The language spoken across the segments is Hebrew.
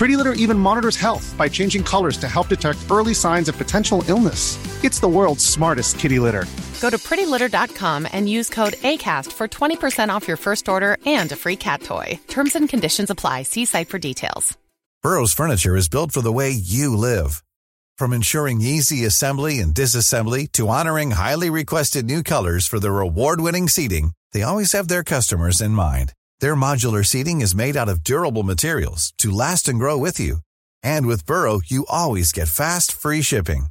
Pretty Litter even monitors health by changing colors to help detect early signs of potential illness. It's the world's smartest kitty litter. Go to prettylitter.com and use code ACAST for 20% off your first order and a free cat toy. Terms and conditions apply. See site for details. Burrow's furniture is built for the way you live. From ensuring easy assembly and disassembly to honoring highly requested new colors for their award-winning seating, they always have their customers in mind. Their modular seating is made out of durable materials to last and grow with you. And with Burrow, you always get fast, free shipping.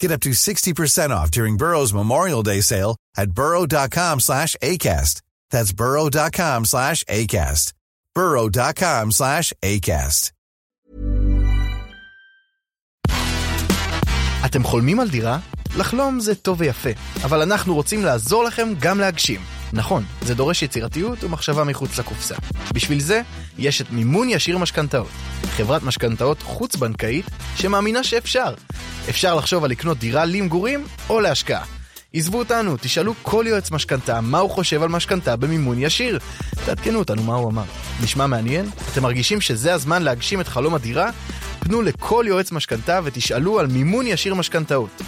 Get up to 60% off during Burrow's Memorial Day sale at burrow.com slash ACAST. That's burrow.com slash ACAST. burrow.com slash ACAST. אתם חולמים על דירה? לחלום זה טוב ויפה, אבל אנחנו רוצים לעזור לכם גם להגשים. נכון, זה דורש יצירתיות ומחשבה מחוץ לקופסה. בשביל זה, יש את מימון ישיר משכנתאות. חברת משכנתאות חוץ-בנקאית שמאמינה שאפשר. אפשר לחשוב על לקנות דירה למגורים או להשקעה. עזבו אותנו, תשאלו כל יועץ משכנתה מה הוא חושב על משכנתה במימון ישיר. תעדכנו אותנו מה הוא אמר. נשמע מעניין? אתם מרגישים שזה הזמן להגשים את חלום הדירה? פנו לכל יועץ משכנתה ותשאלו על מימון ישיר משכנתאות.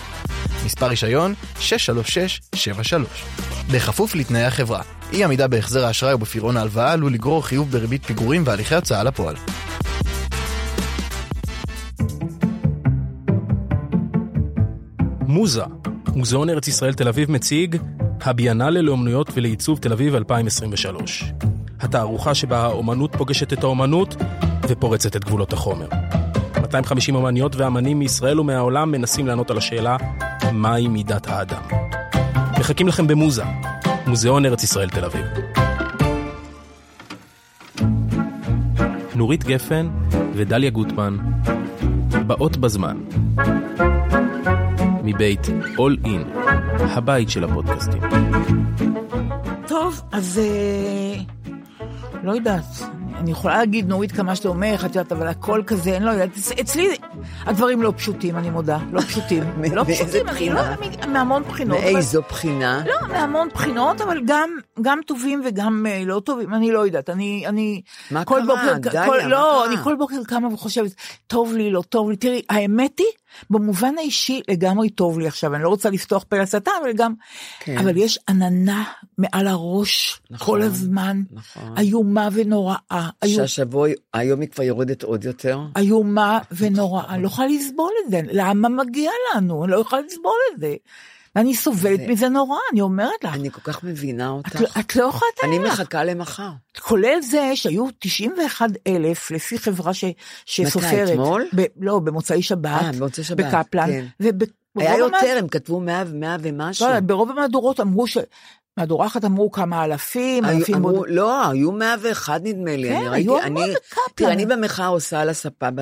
מספר רישיון 63673. בכפוף לתנאי החברה. אי עמידה בהחזר האשראי או בפירעון ההלוואה עלול לגרור חיוב בריבית פיגורים והליכי הוצאה לפועל. מוזה, מוזיאון ארץ ישראל תל אביב מציג הביאנלה לאומנויות ולעיצוב תל אביב 2023. התערוכה שבה האומנות פוגשת את האומנות ופורצת את גבולות החומר. 250 אומניות ואמנים מישראל ומהעולם מנסים לענות על השאלה מהי מידת האדם. מחכים לכם במוזה, מוזיאון ארץ ישראל תל אביב. נורית גפן ודליה גוטמן באות בזמן. מבית All In, הבית של הפודקאסטים. טוב, אז אה, לא יודעת. אני יכולה להגיד, נורית, כמה שאתה אומר, את יודעת, אבל הכל כזה, אני לא יודעת. אצ- אצלי הדברים לא פשוטים, אני מודה. לא פשוטים. לא פשוטים, אני לא... מהמון בחינות. מאיזו בחינה? לא, מהמון בחינות, אבל גם, טובים וגם אה, לא טובים, אני לא יודעת, אני. מה קרה? דליה, מה לא, קרה? אני כל בוקר קמה וחושבת, טוב לי, לא טוב לי. תראי, האמת היא, במובן האישי לגמרי טוב לי עכשיו, אני לא רוצה לפתוח פה לשטן, אבל גם... כן. אבל יש עננה מעל הראש נכון, כל הזמן, נכון. איומה ונוראה. שהשבוע, היום היא כבר יורדת עוד יותר? איומה ונוראה, אני לא יכולה לסבול את זה, למה מגיע לנו? אני לא יכולה לסבול את זה. ואני סובלת מזה נורא, אני אומרת לך. אני כל כך מבינה אותך. את לא- את לא יכולה לתאר אני לך. מחכה למחר. כולל זה שהיו 91 אלף לפי חברה ש, שסופרת. אתמול? ב, לא, במוצאי שבת. אה, במוצאי שבת, בקפלן. כן. וב, היה יותר, הם כתבו מאה ומאה ומשהו. לא, ברוב המהדורות אמרו ש... מהדורה אחת אמרו כמה אלפים, היו, אלפים אמרו, בוד- לא, היו 101 נדמה לי. כן, אני ראיתי, אני. תראה, אני במחאה עושה על הספה ב,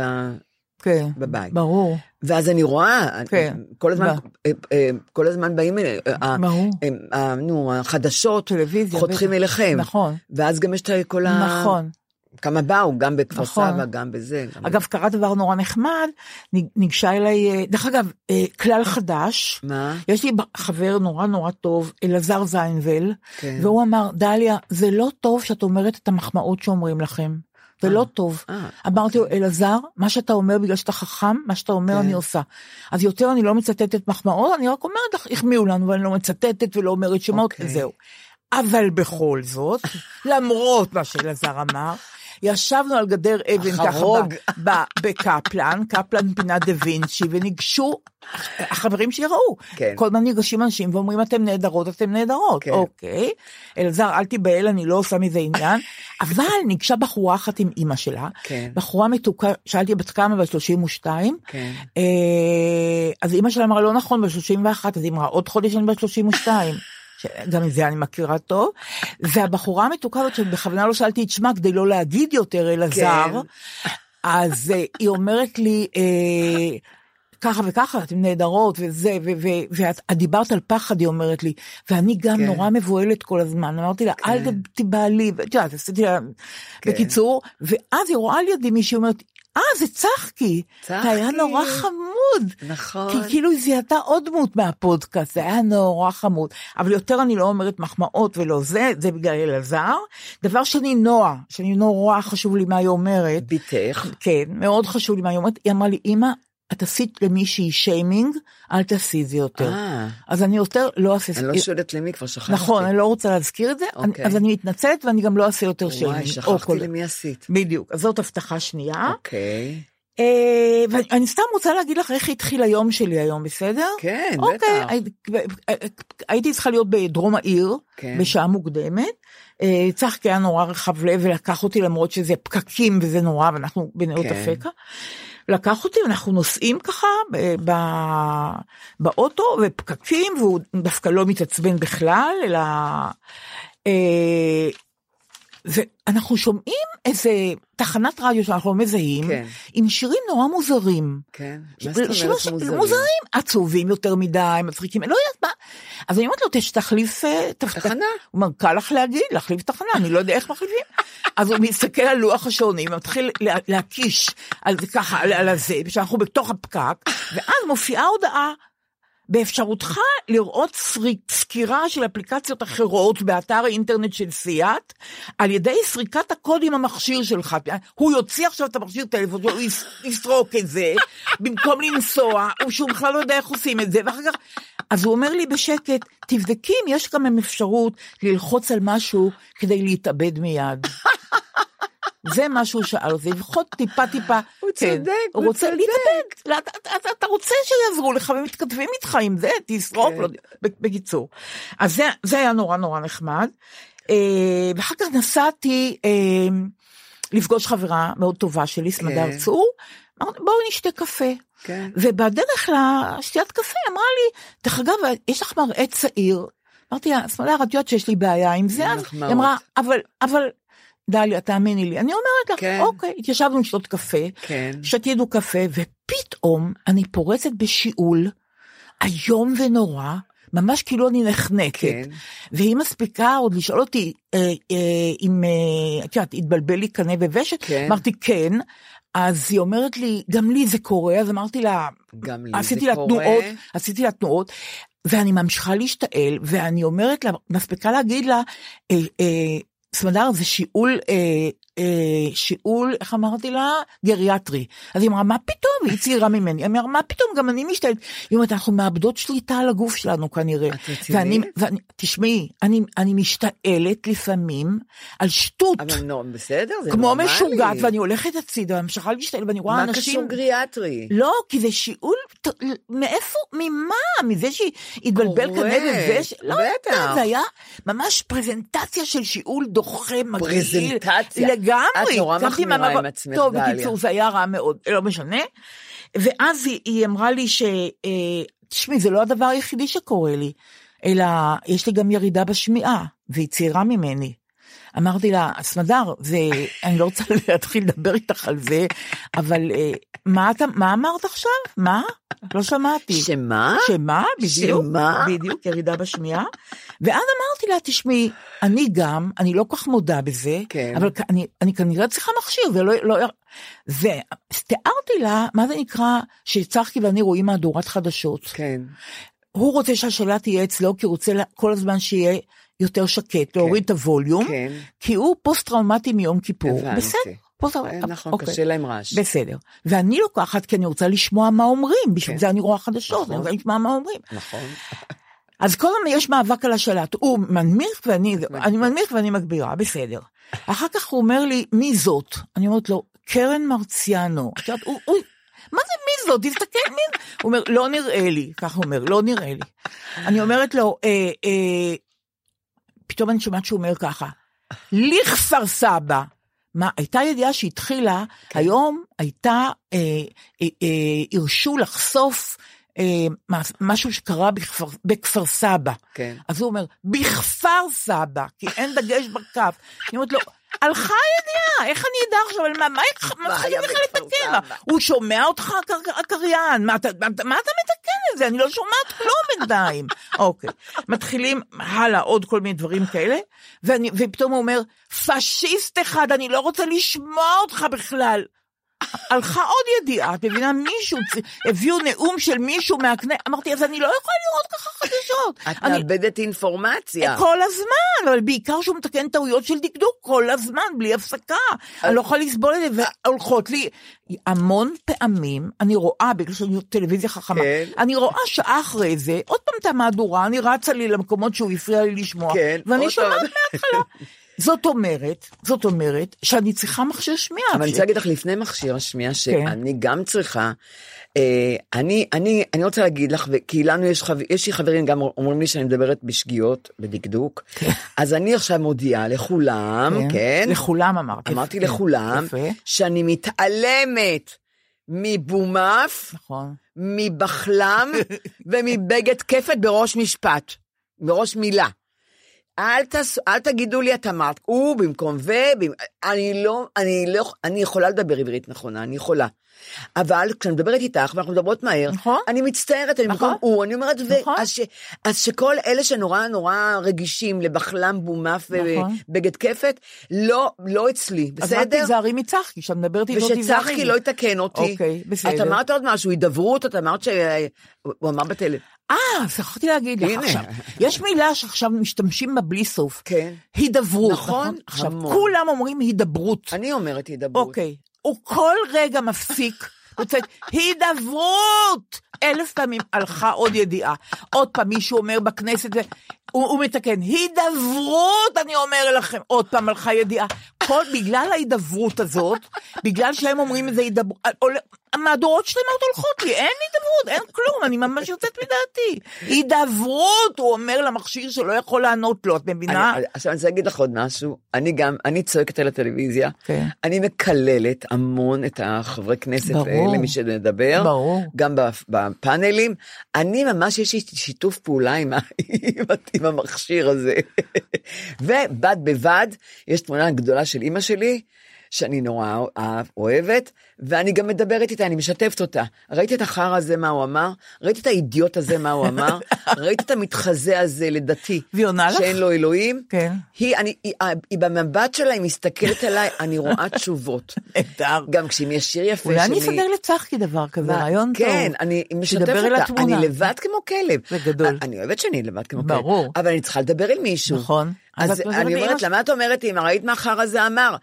כן, בבית. ברור. ואז אני רואה, כן. כל הזמן? אה, אה, כל הזמן באים, אה, אה, ברור. נו, החדשות, טלוויזיה. חותכים בטח. אליכם. נכון, ואז גם יש את כל ה... נכון. כמה באו, גם בכפר נכון. סבא, גם בזה. גם- אגב, קרה דבר נורא נחמד, ניגשה אליי, דרך אגב, כלל חדש, מה? יש לי חבר נורא נורא טוב, אלעזר זיינבל, כן. והוא אמר, דליה, זה לא טוב שאת אומרת את המחמאות שאומרים לכם. זה לא טוב. אה, אמרתי לו, אלעזר, מה שאתה אומר בגלל שאתה חכם, מה שאתה אומר כן. אני עושה. אז יותר אני לא מצטטת מחמאות, אני רק אומרת לך, החמיאו לנו, ואני לא מצטטת ולא אומרת שמות, אוקיי. וזהו. אבל בכל זאת, למרות מה שאלעזר אמר, ישבנו על גדר אבן ככה חרוג. ב- ב- בקפלן, קפלן פינת דה וינצ'י, וניגשו, החברים שלי ראו, כן. כל הזמן ניגשים אנשים ואומרים אתם נהדרות, אתם נהדרות, כן. אוקיי, אלעזר אל תיבהל, אני לא עושה מזה עניין, אבל ניגשה בחורה אחת עם אימא שלה, כן. בחורה מתוקה, שאלתי בת כמה, בת 32, כן. אה, אז אימא שלה אמרה לא נכון, בת 31, אז היא אמרה עוד חודש אני בת 32. גם את זה אני מכירה טוב, והבחורה המתוקה הזאת שבכוונה לא שאלתי את שמה כדי לא להגיד יותר אלעזר, כן. אז אה, היא אומרת לי, אה, ככה וככה, אתן נהדרות, וזה, ואת את דיברת על פחד, היא אומרת לי, ואני גם כן. נורא מבוהלת כל הזמן, אמרתי לה, אל כן. תיבהלי, ואת יודעת, עשיתי לה, בקיצור, ואז היא רואה לידי מישהי אומרת, אה, זה צחקי, זה היה צחקי. נורא חמוד. נכון. כי כאילו היא זיהתה עוד דמות מהפודקאסט, זה היה נורא חמוד. אבל יותר אני לא אומרת מחמאות ולא זה, זה בגלל אלעזר. דבר שני, נועה, שאני נורא חשוב לי מה היא אומרת. ביתך. כן, מאוד חשוב לי מה היא אומרת. היא אמרה לי, אמא, את עשית למישהי שיימינג, אל תעשי את זה יותר. אה. אז אני יותר לא אעשה... אני לא שואלת למי, כבר שכחתי. נכון, אני לא רוצה להזכיר את זה, אוקיי. אז אני מתנצלת ואני גם לא אעשה יותר שיימינג. וואי, שכחתי למי עשית. בדיוק, אז זאת הבטחה שנייה. אוקיי. אה, ואני סתם רוצה להגיד לך איך התחיל היום שלי היום, בסדר? כן, אוקיי, בטח. הי- הייתי צריכה להיות בדרום העיר, כן. בשעה מוקדמת. אה, צחקי היה נורא רחב לב ולקח אותי למרות שזה פקקים וזה נורא, ואנחנו בנאות כן. אפקה. לקח אותי, אנחנו נוסעים ככה ב- ב- באוטו ופקקים, והוא דווקא לא מתעצבן בכלל, אלא... אה, ואנחנו שומעים איזה תחנת רדיו שאנחנו לא מזהים, כן. עם שירים נורא מוזרים. כן. מה זאת אומרת מוזרים? מוזרים, עצובים יותר מדי, מצחיקים, לא יודעת מה. אז אני אומרת לו, "תש- תחליף אה, תח- תחנה. הוא אומר, קל לך להגיד, להחליף תחנה, אני לא יודע איך מחליפים. אז הוא מסתכל על לוח השעונים, ומתחיל לה- להקיש על זה ככה, על- על הזה, שאנחנו בתוך הפקק, ואז מופיעה הודעה. באפשרותך לראות סקירה של אפליקציות אחרות באתר האינטרנט של סיאט, על ידי סריקת הקוד עם המכשיר שלך. הוא יוציא עכשיו את המכשיר טלפון הוא יס- יסרוק את זה, במקום לנסוע, הוא שהוא בכלל לא יודע איך עושים את זה, ואחר כך... אז הוא אומר לי בשקט, תבדקי אם יש גם אפשרות ללחוץ על משהו כדי להתאבד מיד. זה מה שהוא שאל אותי, לפחות טיפה טיפה. הוא כן. צודק, הוא הוא רוצה. להתאבד. אתה, אתה, אתה רוצה שיעזרו לך ומתכתבים איתך עם זה, תשרוק, כן. לא. בקיצור. אז זה, זה היה נורא נורא נחמד. אה, ואחר כך נסעתי אה, לפגוש חברה מאוד טובה שלי, סמדר כן. צור, בואו נשתה קפה. כן. ובדרך לשתיית קפה אמרה לי, דרך אגב, יש לך מראה צעיר. אמרתי לה, סמדר, את יודעת שיש לי בעיה עם זה? אז היא אמרה. אבל, אבל, דליה, תאמיני לי. אני אומרת לך, כן. אוקיי, התיישבנו לשתות קפה, כן. שתינו קפה, ופתאום אני פורצת בשיעול איום ונורא, ממש כאילו אני נחנקת. כן. והיא מספיקה עוד לשאול אותי אה, אה, אם, אה, את יודעת, התבלבל לי קנה בוושת? כן. אמרתי כן. אז היא אומרת לי, גם לי זה קורה, אז אמרתי לה, גם לי עשיתי לה קורה. תנועות, עשיתי לה תנועות, ואני ממשיכה להשתעל, ואני אומרת לה, מספיקה להגיד לה, אה, אה, סמדר זה שיעול, אה, שיעול, איך אמרתי לה? גריאטרי. אז היא אמרה, מה פתאום? והיא צעירה ממני. היא אמרה, מה פתאום? גם אני משתעלת. היא אומרת, אנחנו מאבדות שליטה על הגוף שלנו כנראה. את רצינית? תשמעי, אני, אני משתעלת לפעמים על שטות. אבל נו, בסדר, זה כמו נורמלי. משוגעת, ואני הולכת הצידה, ממשיכה להשתעל, ואני רואה מה אנשים... קשור גריאטרי? לא, כי זה שיעול, ת- מאיפה, ממה? מזה שהתבלבל קורה, כנראה וזה, ש- לא בטח. זה היה ממש פרזנטציה של שיעול דוחה, מגעיל. פרזנטציה. לגמרי. את נורא מחמירה עם עצמך, טוב, דליה. בקיצור, זה היה רע מאוד, לא משנה. ואז היא, היא אמרה לי ש... אה, תשמעי, זה לא הדבר היחידי שקורה לי, אלא יש לי גם ירידה בשמיעה, והיא צעירה ממני. אמרתי לה, סמדר, זה, אני לא רוצה להתחיל לדבר איתך על זה, אבל אה, מה, אתה, מה אמרת עכשיו? מה? לא שמעתי. שמה? שמה? בדיוק. שמה? בדיוק, ירידה בשמיעה. ואז אמרתי לה, תשמעי, אני גם, אני לא כל כך מודה בזה, כן. אבל אני, אני כנראה צריכה מכשיר, ולא... לא, ותיארתי לה, מה זה נקרא, שצחקי ואני רואים מהדורת חדשות. כן. הוא רוצה שהשאלה תהיה אצלו, כי הוא רוצה כל הזמן שיהיה יותר שקט, להוריד את הווליום, כן. כי הוא פוסט-טראומטי מיום כיפור. הבנתי. בסדר. אה, נכון, קשה להם רעש. בסדר. ואני לוקחת כי אני רוצה לשמוע מה אומרים, בשביל כן. זה אני רואה חדשות, נכון. אני רוצה לשמוע מה אומרים. נכון. אז כל הזמן יש מאבק על השלט, הוא מנמיך ואני, אני מנמיך ואני מגבירה, בסדר. אחר כך הוא אומר לי, מי זאת? אני אומרת לו, קרן מרציאנו. הוא, הוא, מה זה מי זאת? תסתכל מי... הוא אומר, לא נראה לי, ככה הוא אומר, לא נראה לי. אני אומרת לו, אה, אה, פתאום אני שומעת שהוא אומר ככה, לכפר סבא. מה, הייתה ידיעה שהתחילה, כן. היום הייתה, אה, אה, אה, הרשו לחשוף אה, משהו שקרה בכפר, בכפר סבא. כן. אז הוא אומר, בכפר סבא, כי אין דגש בכף. אני אומרת לו, הלכה הידיעה, איך אני אדע עכשיו, מה, חייב לך לתקן? הוא שומע אותך, הקריין, מה, אתה מתקן את זה? אני לא שומעת כלום בינתיים. אוקיי, מתחילים הלאה עוד כל מיני דברים כאלה, ופתאום הוא אומר, פשיסט אחד, אני לא רוצה לשמוע אותך בכלל. הלכה עוד ידיעה, את מבינה, מישהו, הביאו נאום של מישהו מהכנסת, אמרתי, אז אני לא יכולה לראות ככה חדשות. את מאבדת אינפורמציה. כל הזמן, אבל בעיקר שהוא מתקן טעויות של דקדוק כל הזמן, בלי הפסקה. אני לא יכולה לסבול את זה, והולכות לי, המון פעמים, אני רואה, בגלל שאני טלוויזיה חכמה, כן. אני רואה שעה אחרי זה, עוד פעם את המהדורה, אני רצה לי למקומות שהוא הפריע לי לשמוע, כן, ואני שומעת מההתחלה. זאת אומרת, זאת אומרת, שאני צריכה מכשיר שמיעה. אבל אני רוצה להגיד לך לפני מכשיר השמיעה, שאני כן. גם צריכה, אה, אני, אני, אני רוצה להגיד לך, כי לנו יש, יש לי חברים גם אומרים לי שאני מדברת בשגיאות, בדקדוק, כן. אז אני עכשיו מודיעה לכולם, כן, כן לכולם אמרתי. אמרתי כן. לכולם, יפה. שאני מתעלמת. מבומף, נכון. מבחלם ומבגד כפת בראש משפט, בראש מילה. אל, תס... אל תגידו לי את אמרת, הוא במקום ו... אני לא, אני לא, אני יכולה לדבר עברית נכונה, אני יכולה. אבל כשאני מדברת איתך, ואנחנו מדברות מהר, נכון. אני מצטערת, אני נכון. במקום הוא, אני אומרת, נכון. ו... אז, ש... אז שכל אלה שנורא נורא רגישים לבחלם בומף נכון. ובגד כפת, לא, לא אצלי, בסדר? אז רק תיזהרי מצחקי, כשאת מדברת איתו תיזהרי. ושצחקי לא יתקן אותי. אוקיי, בסדר. את אמרת עוד משהו, הידברות, את אמרת שהוא אמר בטלפון. אה, שכחתי להגיד לך עכשיו. יש מילה שעכשיו משתמשים בה בלי סוף. כן. הידברות. נכון. עכשיו, כולם אומרים הידברות. אני אומרת הידברות. אוקיי. הוא כל רגע מפסיק. צועק, הידברות! אלף פעמים הלכה עוד ידיעה. עוד פעם מישהו אומר בכנסת, הוא, הוא מתקן, הידברות, אני אומר לכם. עוד פעם הלכה ידיעה. כל, בגלל ההידברות הזאת, בגלל שהם אומרים איזה הידברות, המהדורות שלמות הולכות לי, אין הידברות, אין כלום, אני ממש יוצאת מדעתי. הידברות, הוא אומר למכשיר שלא יכול לענות לו, את מבינה? אני, עכשיו אני רוצה להגיד לך עוד משהו, אני גם, אני צועקת על הטלוויזיה, כן. אני מקללת המון את החברי כנסת האלה, מי שמדבר, ברור. גם בפאנלים, אני ממש, יש לי שיתוף פעולה עם המכשיר הזה. ובד בבד, יש תמונה גדולה של אימא שלי, שאני נורא אוהבת, ואני גם מדברת איתה, אני משתפת אותה. ראית את החרא הזה, מה הוא אמר? ראית את האידיוט הזה, מה הוא אמר? ראית את המתחזה הזה, לדתי, והיא עונה לך? שאין לו אלוהים? כן. היא, אני, היא, היא במבט שלה, היא מסתכלת עליי, אני רואה תשובות. נהדר. גם כשאם יש שיר יפה אולי אני אסדר לצחקי דבר כזה, רעיון טוב. כן, אני משתפת אותה, אני לבד כמו כלב. זה גדול. אני אוהבת שאני לבד כמו כלב. ברור. אבל אני צריכה לדבר עם מישהו. נכון. אז אני אומרת לה, מה את אומרת, אם ראית מה החרא הזה אמר?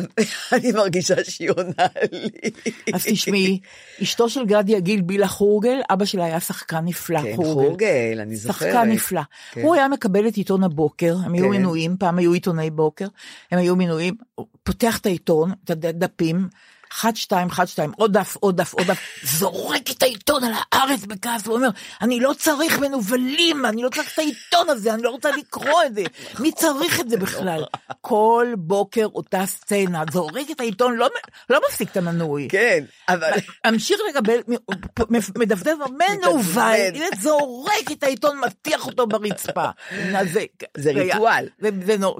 ואני מרגישה שהיא עונה לי. אז תשמעי, אשתו של גדי יגיל בילה חורגל, אבא שלה היה שחקן נפלא, כן, חורגל, אני זוכרת. שחקן נפלא. כן. הוא היה מקבל את עיתון הבוקר, הם היו כן. מנויים, פעם היו עיתוני בוקר, הם היו מנויים, פותח את העיתון, את הדפים, אחת, שתיים, אחת, שתיים, עוד דף, עוד דף, עוד דף, זורק את העיתון על הארץ בכעס, ואומר, אני לא צריך מנוולים, אני לא צריך את העיתון הזה, אני לא רוצה לקרוא את זה, מי צריך את זה בכלל? כל בוקר אותה סצנה, זורק את העיתון, לא, לא מפסיק את המנוי. כן, אבל... ממשיך לקבל, מדפדף, מנוול, זורק את העיתון, מטיח אותו ברצפה. זה ריטואל.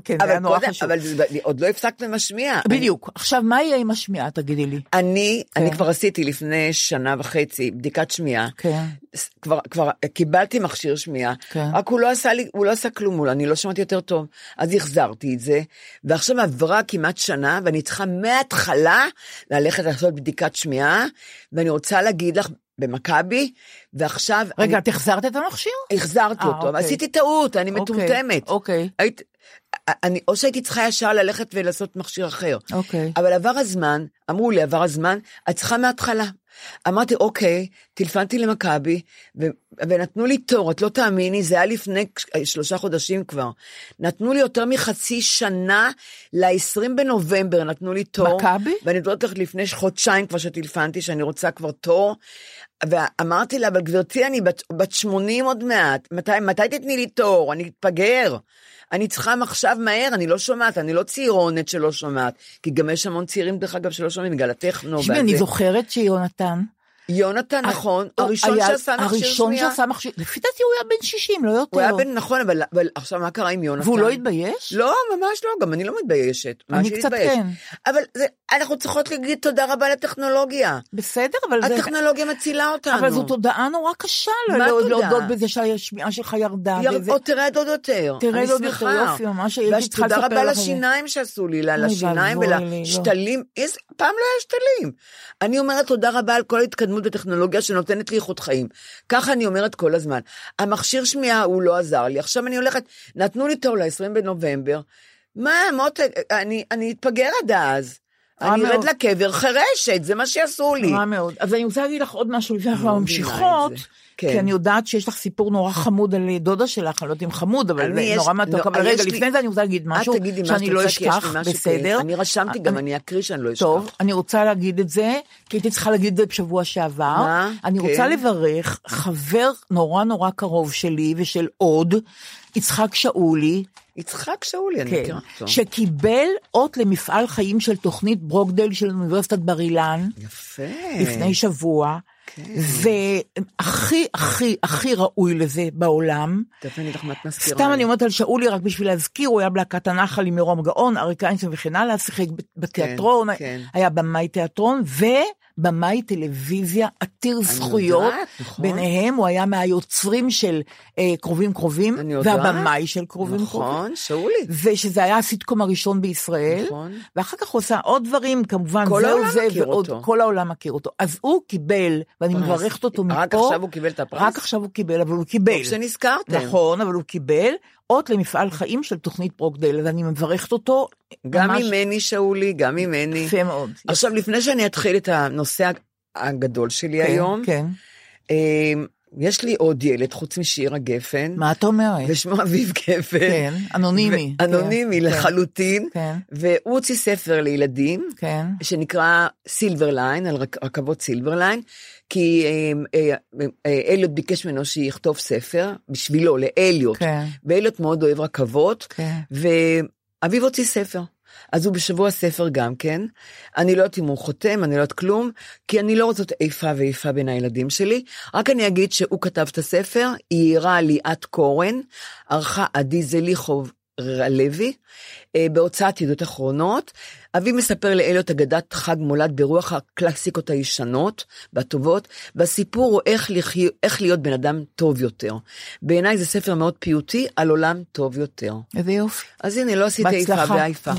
כן, זה היה נורא חשוב. אבל עוד לא הפסקת עם השמיעה. בדיוק. עכשיו, מה יהיה עם השמיעה, תגידי? לי. אני, כן. אני כבר עשיתי לפני שנה וחצי בדיקת שמיעה. כן. כבר, כבר קיבלתי מכשיר שמיעה, כן. רק הוא לא עשה לי, הוא לא עשה כלום מול, אני לא שמעתי יותר טוב. אז החזרתי את זה, ועכשיו עברה כמעט שנה, ואני צריכה מההתחלה ללכת לעשות בדיקת שמיעה, ואני רוצה להגיד לך, במכבי, ועכשיו... רגע, את החזרת את המכשיר? החזרתי 아, אותו, אוקיי. עשיתי טעות, אני אוקיי, מטומטמת. אוקיי. היית, אני, או שהייתי צריכה ישר ללכת ולעשות מכשיר אחר. אוקיי. אבל עבר הזמן, אמרו לי, עבר הזמן, את צריכה מההתחלה. אמרתי, אוקיי, טלפנתי למכבי, ו- ונתנו לי תור, את לא תאמיני, זה היה לפני שלושה חודשים כבר. נתנו לי יותר מחצי שנה, ל-20 בנובמבר נתנו לי תור. מכבי? ואני מדברת לך לפני חודשיים כבר שטלפנתי, שאני רוצה כבר תור. ואמרתי לה, אבל גברתי, אני בת, בת 80 עוד מעט, מתי, מתי תתני לי תור? אני אתפגר. אני צריכה עכשיו מהר, אני לא שומעת, אני לא צעירונת שלא שומעת. כי גם יש המון צעירים, דרך אגב, שלא שומעים בגלל הטכנו. תשמעי, אני זוכרת שיונתן... יונתן, נכון, הראשון היה- שעשה מכשיר שמיעה. הראשון שעשה מכשיר, לפי דעתי הוא היה בן 60, לא יותר. הוא היה בן, נכון, אבל, אבל עכשיו מה קרה עם יונתן? והוא לא התבייש? לא, ממש לא, גם אני לא מתביישת. אני קצת להתבייש? כן. אבל זה, אנחנו צריכות להגיד תודה רבה לטכנולוגיה. בסדר, אבל זה... הטכנולוגיה מצילה אותנו. אבל זו תודעה נורא קשה מה לא- תודעה? להודות בזה שהשמיעה שלך ירדה. יר- וזה- או תרד עוד יותר. תרד עוד יותר. יופי, ממש הייתי צריכה תודה לספר רבה לך את זה. לשיניים שעשו לי, לשיניים לא. ולשתלים. איזה- פעם לא היה שתלים. אני אומרת תודה רבה על כל ההתקדמות בטכנולוגיה שנותנת לי איכות חיים. ככה אני אומרת כל הזמן. המכשיר שמיעה הוא לא עזר לי, עכשיו אני הולכת, נתנו לי תור ל-20 בנובמבר. מה, מותק, אני אני אתפגר עד אז. אני ארד. לקבר חירשת, זה מה שיעשו לי. רע מאוד. אז אני רוצה להגיד לך עוד משהו לפני שאנחנו לא ממשיכות. כן. כי אני יודעת שיש לך סיפור נורא חמוד על דודה שלך, אני לא יודעת אם חמוד, אבל אני זה יש- נורא מתוק. לא, אבל רגע, לפני זה אני רוצה להגיד משהו, שאני לא אשכח, בסדר? אני רשמתי גם, אני אקריא שאני לא אשכח. טוב, אני רוצה להגיד את זה, כי הייתי צריכה להגיד את זה בשבוע שעבר. מה? אני כן. רוצה לברך חבר נורא נורא קרוב שלי ושל עוד, יצחק שאולי, יצחק שאולי, אני כן, מכירה אותו. שקיבל אות למפעל חיים של תוכנית ברוקדייל של אוניברסיטת בר אילן. יפה. לפני שבוע, כן. והכי הכי הכי ראוי לזה בעולם. סתם. אני אומרת על שאולי רק בשביל להזכיר, הוא היה בלהקת הנחל עם מרום גאון, אריק איינשטיין וכן הלאה, שיחק בתיאטרון, כן. היה במאי תיאטרון ובמאי טלוויזיה עתיר זכויות. יודעת, נכון. ביניהם הוא היה מהיוצרים של אה, קרובים קרובים. והבמאי של קרובים נכון, קרובים. שאולי. ושזה היה הסיטקום הראשון בישראל, נכון. ואחר כך הוא עושה עוד דברים, כמובן, כל זהו העולם זה, מכיר ועוד אותו. כל העולם מכיר אותו. אז הוא קיבל, ואני פרס. מברכת אותו מפה. רק עכשיו הוא קיבל את הפרס? רק עכשיו הוא קיבל, אבל הוא קיבל. טוב שנזכרתם. נכון, אבל הוא קיבל אות למפעל חיים של תוכנית ברוקדייל, אז אני מברכת אותו. גם ממש ממני שאולי, גם ממני. יפה מאוד. עכשיו, לפני שאני אתחיל את הנושא הגדול שלי כן, היום, כן. אה, יש לי עוד ילד, חוץ משירה גפן, מה את אומרת? ושמו אביב גפן. כן, אנונימי. ו- אנונימי כן, לחלוטין. כן. והוא הוציא ספר לילדים, כן. שנקרא סילברליין, על רכ- רכבות סילברליין, כי אה, אה, אה, אליוט ביקש ממנו שיכתוב ספר, בשבילו, לאליוט. כן. ואליוט מאוד אוהב רכבות, כן. ואביב הוציא ספר. אז הוא בשבוע ספר גם כן. אני לא יודעת אם הוא חותם, אני לא יודעת כלום, כי אני לא רוצה איפה ואיפה בין הילדים שלי. רק אני אגיד שהוא כתב את הספר, היא העירה ליאת קורן, ערכה עדי זליחוב לוי, אה, בהוצאת ידיעות אחרונות. אבי מספר לאליוט אגדת חג מולד ברוח הקלאסיקות הישנות והטובות, והסיפור הוא איך, לחי... איך להיות בן אדם טוב יותר. בעיניי זה ספר מאוד פיוטי על עולם טוב יותר. איזה יופי. אז הנה, לא עשית איפה. ואיפה.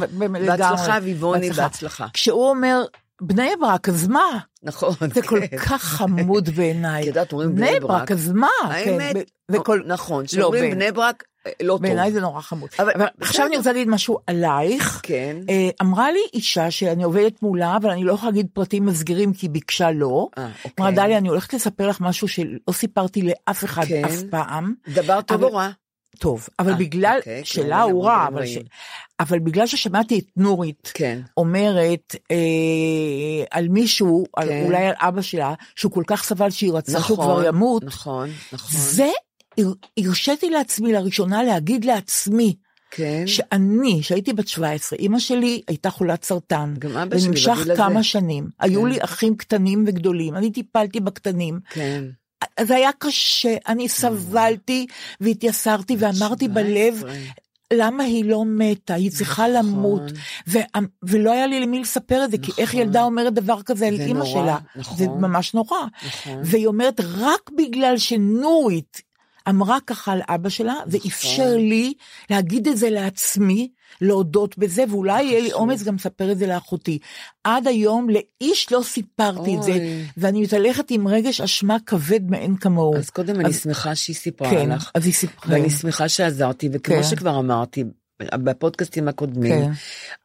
בהצלחה, אביבוני, בהצלחה. כשהוא אומר, בני ברק, אז מה? נכון. זה כל כן. כך חמוד בעיניי. את יודעת, אומרים בני בני ברק, ברק. אז מה? האמת, כן, וכל- נכון, לא, כשאומרים בין- בני ברק, לא טוב. בעיניי זה נורא חמוד. אבל- אבל עכשיו אני רוצה להגיד משהו עלייך. כן. אה, אמרה לי אישה שאני עובדת מולה, אבל אני לא יכולה להגיד פרטים מסגירים כי היא ביקשה לא. אה, אוקיי. אמרה דליה, אני הולכת לספר לך משהו שלא סיפרתי לאף אחד כן. אף פעם. דבר טוב או רע? טוב, אבל אה, בגלל, אוקיי, שלה הוא רע, אבל, ש... אבל בגלל ששמעתי את נורית כן. אומרת אה, על מישהו, על, כן. אולי על אבא שלה, שהוא כל כך סבל שהיא רצתה שהוא כבר ימות, נכון, נכון. זה, הרשיתי לעצמי לראשונה להגיד לעצמי, כן. שאני, שהייתי בת 17, אימא שלי הייתה חולת סרטן. גם אבא שלי ונמשך. כמה שנים. היו כן. לי אחים קטנים וגדולים, אני טיפלתי בקטנים. כן. אז היה קשה, אני סבלתי והתייסרתי ואמרתי בלב, 17. למה היא לא מתה? היא צריכה למות. ו- ולא היה לי למי לספר את זה, כי איך ילדה אומרת דבר כזה על זה אימא שלה? נכון. זה ממש נורא. נכון. והיא אומרת, רק בגלל שנורית אמרה ככה על אבא שלה, זה נכון. לי להגיד את זה לעצמי, להודות בזה, ואולי יהיה לי. אומץ גם לספר את זה לאחותי. עד היום לאיש לא סיפרתי את זה, אוי. ואני מתהלכת עם רגש אשמה כבד מאין כמוהו. אז קודם אני שמחה שהיא סיפרה כן, לך. אז היא סיפרה. ואני שמחה שעזרתי, וכמו כן. שכבר אמרתי, בפודקאסטים הקודמים. כן.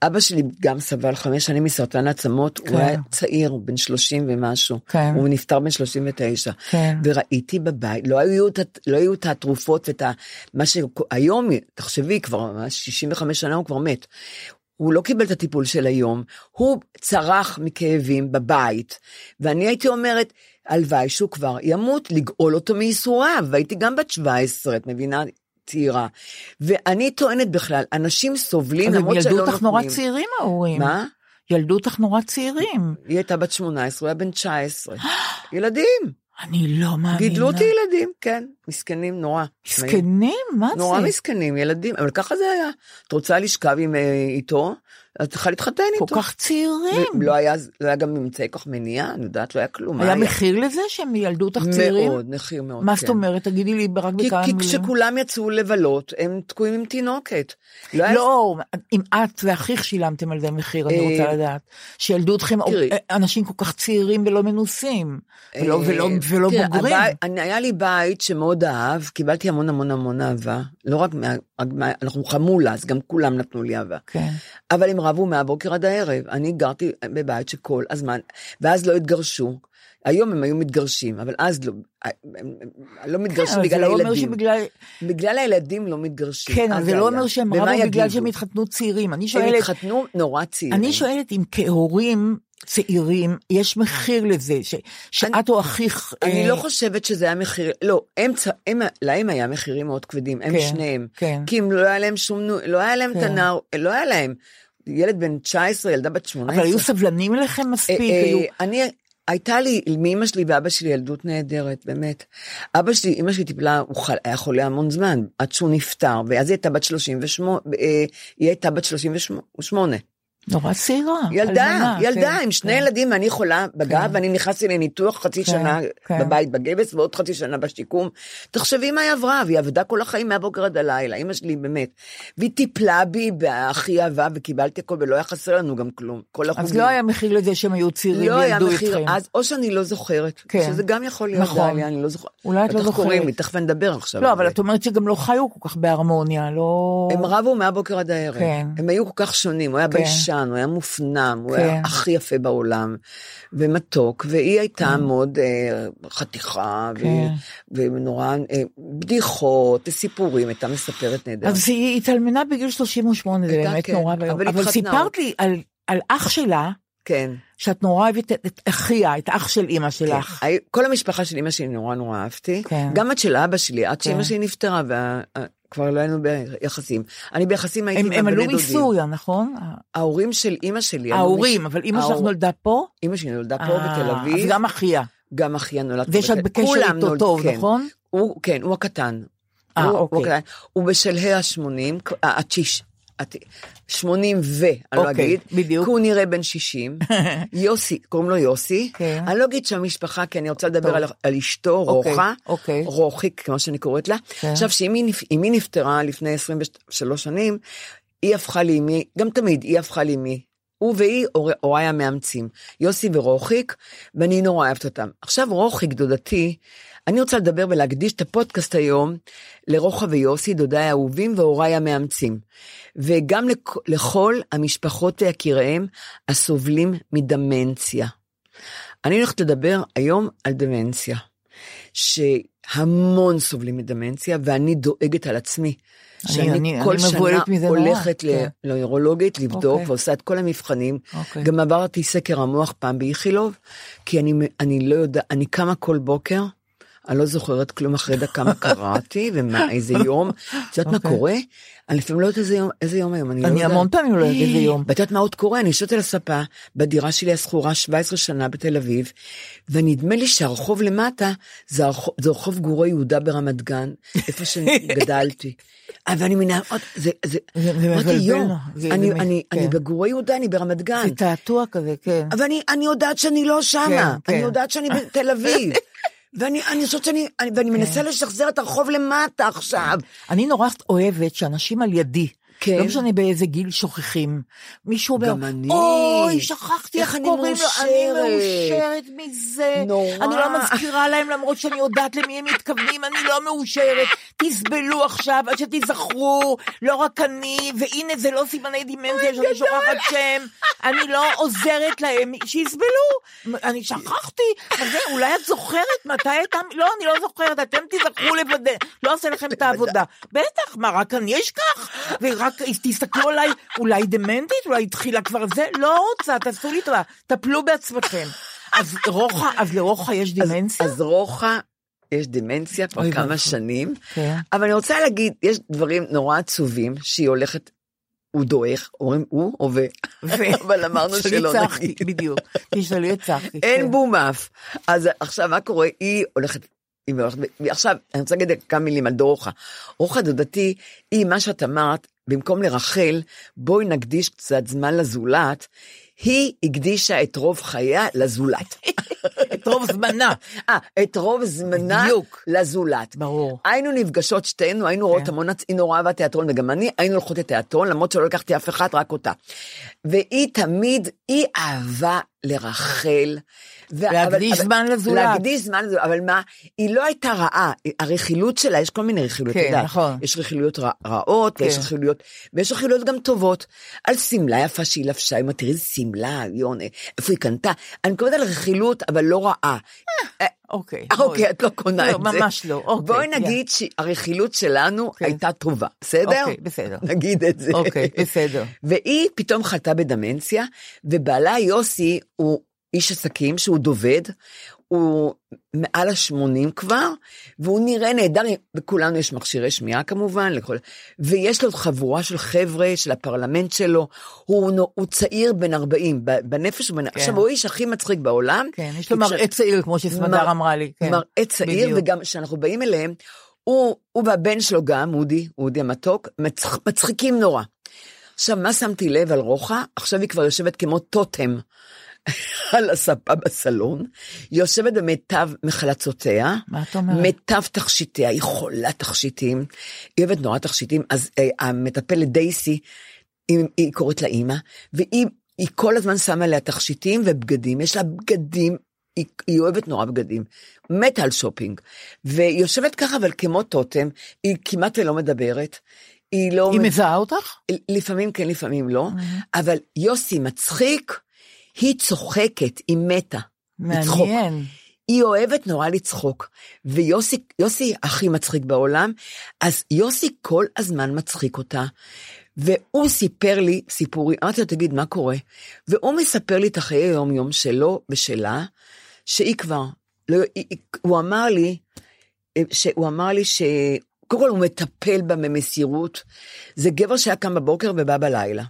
אבא שלי גם סבל חמש שנים מסרטן עצמות, כן. הוא היה צעיר, בן 30 ומשהו. כן. הוא נפטר בן 39. כן. וראיתי בבית, לא היו, לא היו את התרופות ואת ה... מה שהיום, תחשבי, כבר ממש 65 שנה הוא כבר מת. הוא לא קיבל את הטיפול של היום, הוא צרח מכאבים בבית, ואני הייתי אומרת, הלוואי שהוא כבר ימות, לגאול אותו מייסוריו, והייתי גם בת 17, את מבינה? צעירה. ואני טוענת בכלל, אנשים סובלים למרות שלא ילדו נותנים. אותך נורא צעירים ההורים. מה? ילדו אותך נורא צעירים. היא הייתה בת 18, הוא היה בן 19. ילדים, אני לא מאמינה. גידלו אותי ילדים, כן, מסכנים נורא. מסכנים? מה זה? נורא מסכנים, ילדים, אבל ככה זה היה. את רוצה לשכב עם, אה, איתו, את צריכה להתחתן כל איתו. כך צעירים. לא היה, לא היה גם אמצעי כוח מניעה, אני יודעת, לא היה כלום. מה היה מחיר לזה שהם ילדו אותך צעירים? מאוד, מחיר מאוד, מה כן. זאת אומרת? תגידי לי רק כי, בכמה כי מילים. כשכולם יצאו לבלות, הם תקועים עם תינוקת. לא, היה- לא, אם את ואחיך שילמתם על זה מחיר, אני אה, רוצה לדעת. שילדו אתכם תראי. אנשים כל כך צעירים ולא מנוסים, ולא- אה, ולא ולא בוגרים. אני- היה לי בית שמאוד אהב, קיבלתי המון המון המון אהבה. לא רק מה, אנחנו חמולה, אז גם כולם נתנו לי אהבה. כן. אבל הם רבו מהבוקר עד הערב. אני גרתי בבית שכל הזמן, ואז לא התגרשו. היום הם היו מתגרשים, אבל אז לא, הם, הם, הם לא מתגרשים כן, בגלל לא הילדים. שבגלל... בגלל הילדים לא מתגרשים. כן, אבל זה לא היה. אומר שהם רבו בגלל יגידו? שהם התחתנו צעירים. אני הם שואלת, התחתנו נורא צעירים. אני שואלת אם כהורים צעירים, יש מחיר לזה, ש- שאת או אחיך... אני אה, לא חושבת שזה היה מחיר, לא, הם, צ- הם, להם היה מחירים מאוד כבדים, הם כן, שניהם. כן. כי אם לא היה להם שום, לא היה להם את כן. הנער, לא היה להם. ילד בן 19, ילדה בת 18. אבל היו סבלנים אליכם מספיק, אה, אה, היו... אני, הייתה לי, מאמא שלי ואבא שלי ילדות נהדרת, באמת. אבא שלי, אמא שלי טיפלה, הוא חל, היה חולה המון זמן, עד שהוא נפטר, ואז היא הייתה בת 38, אה, היא הייתה בת 38. נורא צעירה. ילדה, אלמנה, ילדה, כן, עם שני כן. ילדים, ואני חולה בגב, כן. ואני נכנסתי לניתוח חצי כן, שנה כן. בבית בגבס, ועוד חצי שנה בשיקום. תחשבי מה היא עברה, והיא עבדה כל החיים מהבוקר עד הלילה, אמא שלי באמת. והיא טיפלה בי, והכי אהבה, וקיבלתי הכל, ולא היה חסר לנו גם כלום. כל החוגים. אז לא היה מחיר לזה שהם היו צעירים לא היה מחיר, איתכם. אז או שאני לא זוכרת, כן. שזה גם יכול להיות נכון. דליה, אני לא זוכרת. אולי את לא זוכרת. קוראים לי, תכף נדבר עכשיו. לא, אבל. את אומרת שגם לא חיו כל כך בהרמוניה, לא... הם רבו מהבוקר עד הערב. כן. הם היו כל כך שונים, הוא היה כן. ביישן, הוא היה מופנם, הוא כן. היה הכי יפה בעולם, ומתוק, והיא הייתה מאוד אה, חתיכה, ו- כן. ונורא אה, בדיחות, סיפורים, הייתה מספרת נהדר. אז היא התאלמנה בגיל 38, זה באמת כן, נורא ואיום. אבל אבל סיפרת. לי על- על אח שלה, כן. שאת נורא אוהבת את- את אחיה, את אח של אימא שלך. כן. כל המשפחה של אמא שלי נורא נורא אהבתי, כן. גם את של אבא שלי, עד כן. שלי נפטרה, וכבר לא היינו ביחסים. אני ביחסים הייתי הם עם הם הבני עלו דודים. מסוריה, נכון? ההורים של אמא שלי. עלו ההורים, אבל אימא שלך נולדה פה? אמא שלי נולדה פה אה, בתל אביב. אז גם אחיה. גם אחיה נולד פה. זה שאת בתל- בקשר איתו טוב, כן. נכון? כן, הוא הקטן. אה, אוקיי. הוא בשלהי ה-80, התשיש, 80 ו, אני לא אוקיי, אגיד, בדיוק. כי הוא נראה בן 60, יוסי, קוראים לו יוסי, כן. אני לא אגיד שהמשפחה, כי אני רוצה לדבר. על, על אשתו, אוקיי, רוחה, אוקיי. רוחיק, כמו שאני קוראת לה. כן. עכשיו, שאמי נפ- אמי נפטרה לפני 23 שנים, היא הפכה לאמי, גם תמיד היא הפכה לאמי. הוא והיא הורי- הוריי המאמצים, יוסי ורוחיק, ואני נורא אוהבת אותם. עכשיו רוחיק, דודתי, אני רוצה לדבר ולהקדיש את הפודקאסט היום לרוחה ויוסי, דודיי האהובים והוריי המאמצים. וגם לכ- לכל המשפחות ויקיריהם הסובלים מדמנציה. אני הולכת לדבר היום על דמנציה, שהמון סובלים מדמנציה, ואני דואגת על עצמי. אני- שאני אני- כל אני שנה מזה נורא, הולכת כן. לנוירולוגית לבדוק אוקיי. ועושה את כל המבחנים. אוקיי. גם עברתי סקר המוח פעם באיכילוב, כי אני, אני לא יודעת, אני קמה כל בוקר, אני לא זוכרת כלום אחרי דקה מה קראתי ומה, איזה יום. את יודעת מה אוקיי. קורה? אני לפעמים לא יודעת איזה יום, איזה יום היום, אני לא אני יודעת. המון פעמים לא יודעת איזה יום. ואת יודעת מה עוד קורה? אני יושבת על הספה בדירה שלי השכורה 17 שנה בתל אביב, ונדמה לי שהרחוב למטה זה רחוב גורי יהודה ברמת גן, איפה שגדלתי. אבל אני מנה, זה, זה, זה- מבלבל, יו, זה- אני, זה- אני, אני כן. בגורי יהודה, אני ברמת גן. זה תעתוע כזה, כן. אבל אני, אני יודעת שאני לא שמה, כן, אני כן. יודעת שאני בתל אביב. ואני אני חושבת שאני, אני, ואני כן. מנסה לשחזר את הרחוב למטה עכשיו. אני נורא אוהבת שאנשים על ידי, כן. לא משנה באיזה גיל שוכחים. מישהו אומר, אני. אוי, שכחתי איך אני קוראים לו, אני מאושרת." מזה. נורא. אני לא מזכירה להם למרות שאני יודעת למי הם מתכוונים, אני לא מאושרת. תסבלו עכשיו עד שתיזכרו, לא רק אני, והנה זה לא סימני דימנציה שאני שוכחת שם, אני לא עוזרת להם, שיסבלו. אני שכחתי, אז אולי את זוכרת מתי הייתה, לא, אני לא זוכרת, אתם תיזכרו לוודא, לא עושה לכם את העבודה. בטח, מה, רק אני אשכח? ורק תסתכלו עליי, אולי דמנטית, אולי התחילה כבר זה, לא רוצה, תעשו לי טובה, טפלו בעצמכם. אז רוחה, אז לרוחה יש דימנציה? אז רוחה, יש דמנציה כבר כמה ואבוי. שנים, כן. אבל אני רוצה להגיד, יש דברים נורא עצובים שהיא הולכת, הוא דועך, אומרים הוא או ו... אבל אמרנו שלא נגיד. בדיוק, תשאלי את צחי. אין כן. בום אף. אז עכשיו מה קורה? היא הולכת... היא הולכת, עכשיו, אני רוצה להגיד כמה מילים על דורוחה. רוחה דודתי, היא, מה שאת אמרת, במקום לרחל, בואי נקדיש קצת זמן לזולת, היא הקדישה את רוב חייה לזולת. את רוב זמנה. אה, את רוב זמנה בדיוק. לזולת. ברור. היינו נפגשות שתינו, היינו רואות המון, הצ- היא נורא אהבה תיאטרון, וגם אני, היינו הולכות לתיאטרון, למרות שלא לקחתי אף אחד, רק אותה. והיא תמיד, היא אהבה לרחל. ו- להקדיש אבל- זמן לזולת. להקדיש זמן לזולת, אבל מה, היא לא הייתה רעה, הרכילות שלה, יש כל מיני רכילות, כן, אתה. נכון. יש רכילויות רע, רעות, ויש כן. רכילויות, ויש רכילויות גם טובות. על שמלה יפה שהיא לבשה, אומרת, תראי איזה שמלה, יון, איפה היא קנתה. אני קוראת על רכילות, אבל לא רעה. אה, אוקיי. אוקיי, את לא קונה לא, את זה. ממש לא, אוקיי, בואי יא. נגיד שהרכילות שלנו כן. הייתה טובה, בסדר? אוקיי, בסדר. נגיד את זה. אוקיי, בסדר. והיא פתאום חלתה בדמנציה, ובעלה יוסי הוא איש עסקים שהוא דובד, הוא מעל ה-80 כבר, והוא נראה נהדר, וכולנו יש מכשירי שמיעה כמובן, לכל... ויש לו חבורה של חבר'ה של הפרלמנט שלו, הוא, נו- הוא צעיר בן 40, ב- בנפש הוא בן... כן. עכשיו הוא האיש הכי מצחיק בעולם. כן, יש לו מראה צעיר, כמו שסמדר מר- אמרה לי. כן. מראה צעיר, בדיוק. וגם כשאנחנו באים אליהם, הוא, הוא והבן שלו גם, אודי, אודי המתוק, מצח, מצחיקים נורא. עכשיו, מה שמתי לב על רוחה? עכשיו היא כבר יושבת כמו טוטם על הספה בסלון, היא יושבת במיטב מחלצותיה, מה את אומרת? מיטב תכשיטיה, היא חולה תכשיטים, היא אוהבת נורא תכשיטים, אז אה, המטפלת דייסי, היא, היא קוראת לה אימא, והיא היא כל הזמן שמה עליה תכשיטים ובגדים, יש לה בגדים, היא, היא אוהבת נורא בגדים, מתה על שופינג, והיא יושבת ככה אבל כמו טוטם, היא כמעט ולא מדברת, היא לא... היא מזהה אותך? לפעמים כן, לפעמים לא, אבל יוסי מצחיק, היא צוחקת, היא מתה. לצחוק. מעניין. היא אוהבת נורא לצחוק, ויוסי יוסי הכי מצחיק בעולם, אז יוסי כל הזמן מצחיק אותה. והוא סיפר לי סיפורים, אמרתי לו, תגיד, מה קורה? והוא מספר לי את החיי היום-יום שלו ושלה, שהיא כבר, לא, היא, הוא אמר לי, אה, שהוא אמר לי ש... קודם כל הוא מטפל בה במסירות, זה גבר שהיה קם בבוקר ובא בלילה.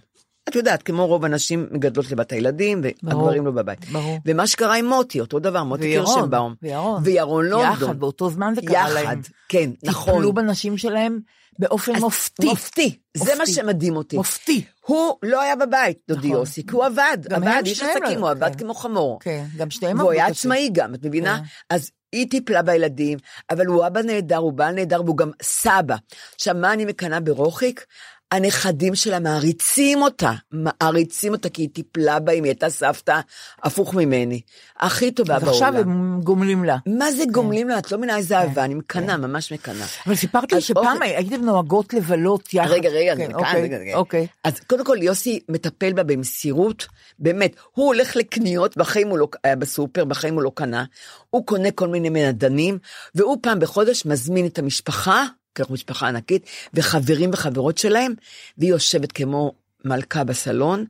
את יודעת, כמו רוב הנשים מגדלות לבד את הילדים, והגברים לא בבית. ברור. ומה שקרה עם מוטי, אותו דבר, מוטי קירשנבאום. וירון. וירון לונדון. יחד, באותו זמן זה קרה יחד, להם. כן, נכון. טיפלו בנשים שלהם באופן מופתי. מופתי, זה מה. שמדהים אותי. מופתי. הוא לא היה בבית, דודי נכון. יוסי, כי הוא עבד, עבד, איש שניהם עסקים, לא- הוא עבד כן. כמו חמור. כן, גם שתיהם והוא היה עבדו. עצמאי גם, את מבינה? כן. אז היא טיפלה בילדים, אבל הוא אבא נהדר, הוא בעל נהדר, והוא גם סבא. עכשיו, מה אני מקנאה ברוחיק? הנכדים שלה מעריצים אותה, מעריצים אותה כי היא טיפלה בהם, היא הייתה סבתא הפוך ממני. הכי טובה בעולם. עכשיו הם גומלים לה. מה זה גומלים לה? את לא מבינה איזה אהבה, אני מקנאה, ממש מקנאה. אבל סיפרת לי שפעם אוקיי. הייתם נוהגות לבלות יחד. רגע, רגע, כן, דקה, אוקיי, רגע, רגע. אוקיי. אז קודם כל יוסי מטפל בה במסירות, באמת, הוא הולך לקניות, בחיים הוא לא היה בסופר, בחיים הוא לא קנה, הוא קונה כל מיני מנדנים, והוא פעם בחודש מזמין את המשפחה, אנחנו משפחה ענקית, וחברים וחברות שלהם, והיא יושבת כמו מלכה בסלון,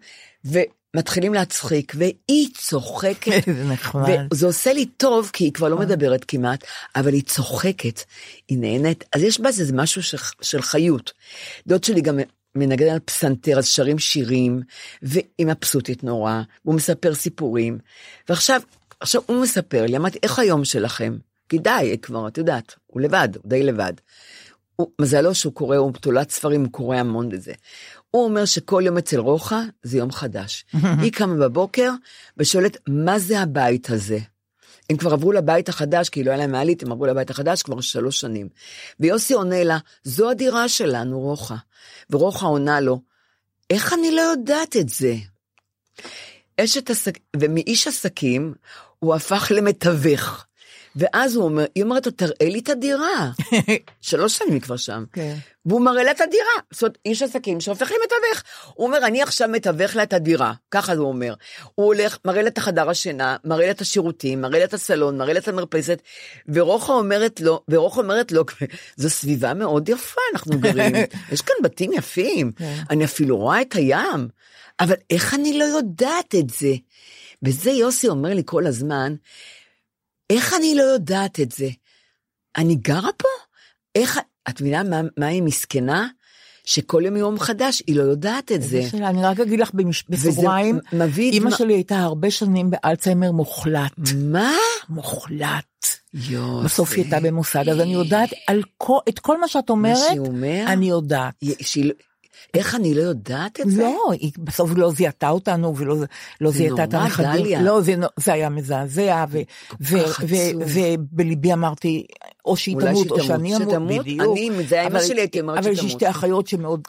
ומתחילים להצחיק, והיא צוחקת. זה נחמד. וזה עושה לי טוב, כי היא כבר לא מדברת כמעט, אבל היא צוחקת, היא נהנית, אז יש בזה משהו של, של חיות. דוד שלי גם מנגן על פסנתר, אז שרים שירים, והיא מבסוטית נורא, והוא מספר סיפורים. ועכשיו, עכשיו הוא מספר לי, אמרתי, איך היום שלכם? כי די, כבר, את יודעת, הוא לבד, הוא די לבד. הוא, מזלו שהוא קורא, הוא תולת ספרים, הוא קורא המון בזה. הוא אומר שכל יום אצל רוחה זה יום חדש. היא קמה בבוקר ושואלת, מה זה הבית הזה? הם כבר עברו לבית החדש, כי לא היה להם מעלית, הם עברו לבית החדש כבר שלוש שנים. ויוסי עונה לה, זו הדירה שלנו, רוחה. ורוחה עונה לו, איך אני לא יודעת את זה? אשת עסק... ומאיש עסקים הוא הפך למתווך. ואז הוא אומר, היא אומרת לו, תראה לי את הדירה. שלוש שנים היא כבר שם. כן. והוא מראה לה את הדירה. זאת אומרת, איש עסקים שהופך למתווך. הוא אומר, אני עכשיו מתווך לה את הדירה. ככה הוא אומר. הוא הולך, מראה לה את החדר השינה, מראה לה את השירותים, מראה לה את הסלון, מראה לה את המרפסת, ורוחה אומרת לו, ורוחה אומרת לו, זו סביבה מאוד יפה, אנחנו גרים. יש כאן בתים יפים. אני אפילו רואה את הים. אבל איך אני לא יודעת את זה? וזה יוסי אומר לי כל הזמן, איך אני לא יודעת את זה? אני גרה פה? איך, את מבינה מה, מה היא מסכנה? שכל יום יום חדש, היא לא יודעת את זה. שאלה, אני רק אגיד לך. בסוגריים, אימא דמע- שלי הייתה הרבה שנים באלצהיימר מוחלט. מה? מוחלט. יוסי. בסוף היא הייתה במוסד, אז אני יודעת על כל, את כל מה שאת אומרת, שהיא אומר? אני יודעת. היא- שהיא לא- איך אני לא יודעת את זה? לא, היא בסוף לא זיהתה אותנו ולא לא זיהתה את הנכדים. לא, זה, זה היה מזעזע, ו- ו- כך ו- עצוב. ובליבי אמרתי, או שהיא תמות או. שאני אמות, שתמות? בדיוק. אני, זה היה אמא שלי, הייתי אומרת אבל יש לי שתמות. שתי אחיות שמאוד,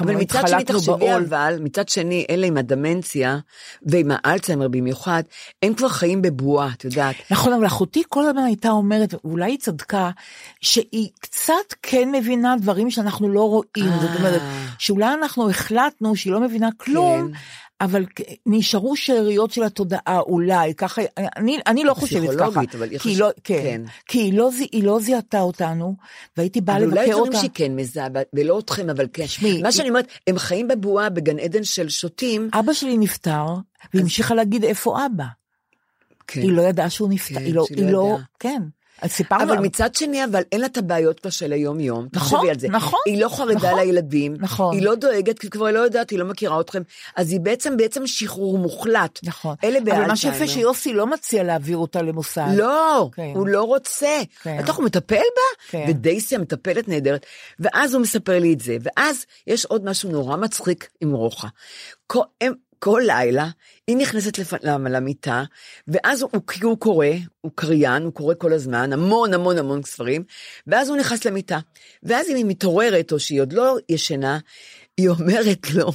אבל מצד שני, תחשבי בעול. אבל, מצד שני, אלה עם הדמנציה, ועם האלצהיימר במיוחד, הם כבר חיים בבועה, את יודעת. נכון, אבל אחותי כל הזמן הייתה אומרת, ואולי היא צדקה, שהיא קצת כן מבינה דברים שאנחנו לא רואים. אה. זאת אומרת, שאולי אנחנו החלטנו שהיא לא מבינה כלום, כן. אבל נשארו שאריות של התודעה, אולי, ככה, אני, אני לא חושבת ככה. פסיכולוגית, אבל היא כי היא חושב- לא, כן, כן. כי היא לא, היא לא זיהתה אותנו, והייתי באה אבל אולי לבקר דברים אותה. שהיא כן מזהה, ולא אתכם, אבל כן. תשמעי, מה שאני אומרת, הם חיים בבועה בגן עדן של שוטים. אבא שלי נפטר, והיא המשיכה להגיד איפה אבא. כן. היא לא ידעה שהוא נפטר, כן, היא לא, שהיא היא לא לא, ידעה. כן. אז סיפרנו, אבל מצד שני, אבל אין לה את הבעיות כבר של היום-יום. נכון. נכון, היא לא חרדה נכון, לילדים. נכון. היא לא דואגת, כי כבר לא יודעת, היא לא מכירה אתכם. אז היא בעצם, בעצם שחרור מוחלט. נכון. אלה אבל מה שיפה באלצהיימר. שיוסי לא מציע להעביר אותה למוסד. לא, כן. הוא לא רוצה. כן. בטח הוא מטפל בה, כן. ודייסי המטפלת נהדרת. ואז הוא מספר לי את זה. ואז יש עוד משהו נורא מצחיק עם רוחה. כל, הם, כל לילה היא נכנסת לפ... למ- למיטה, ואז הוא, כי הוא קורא, הוא קריין, הוא קורא כל הזמן, המון המון המון ספרים, ואז הוא נכנס למיטה. ואז אם היא מתעוררת, או שהיא עוד לא ישנה, היא אומרת לו,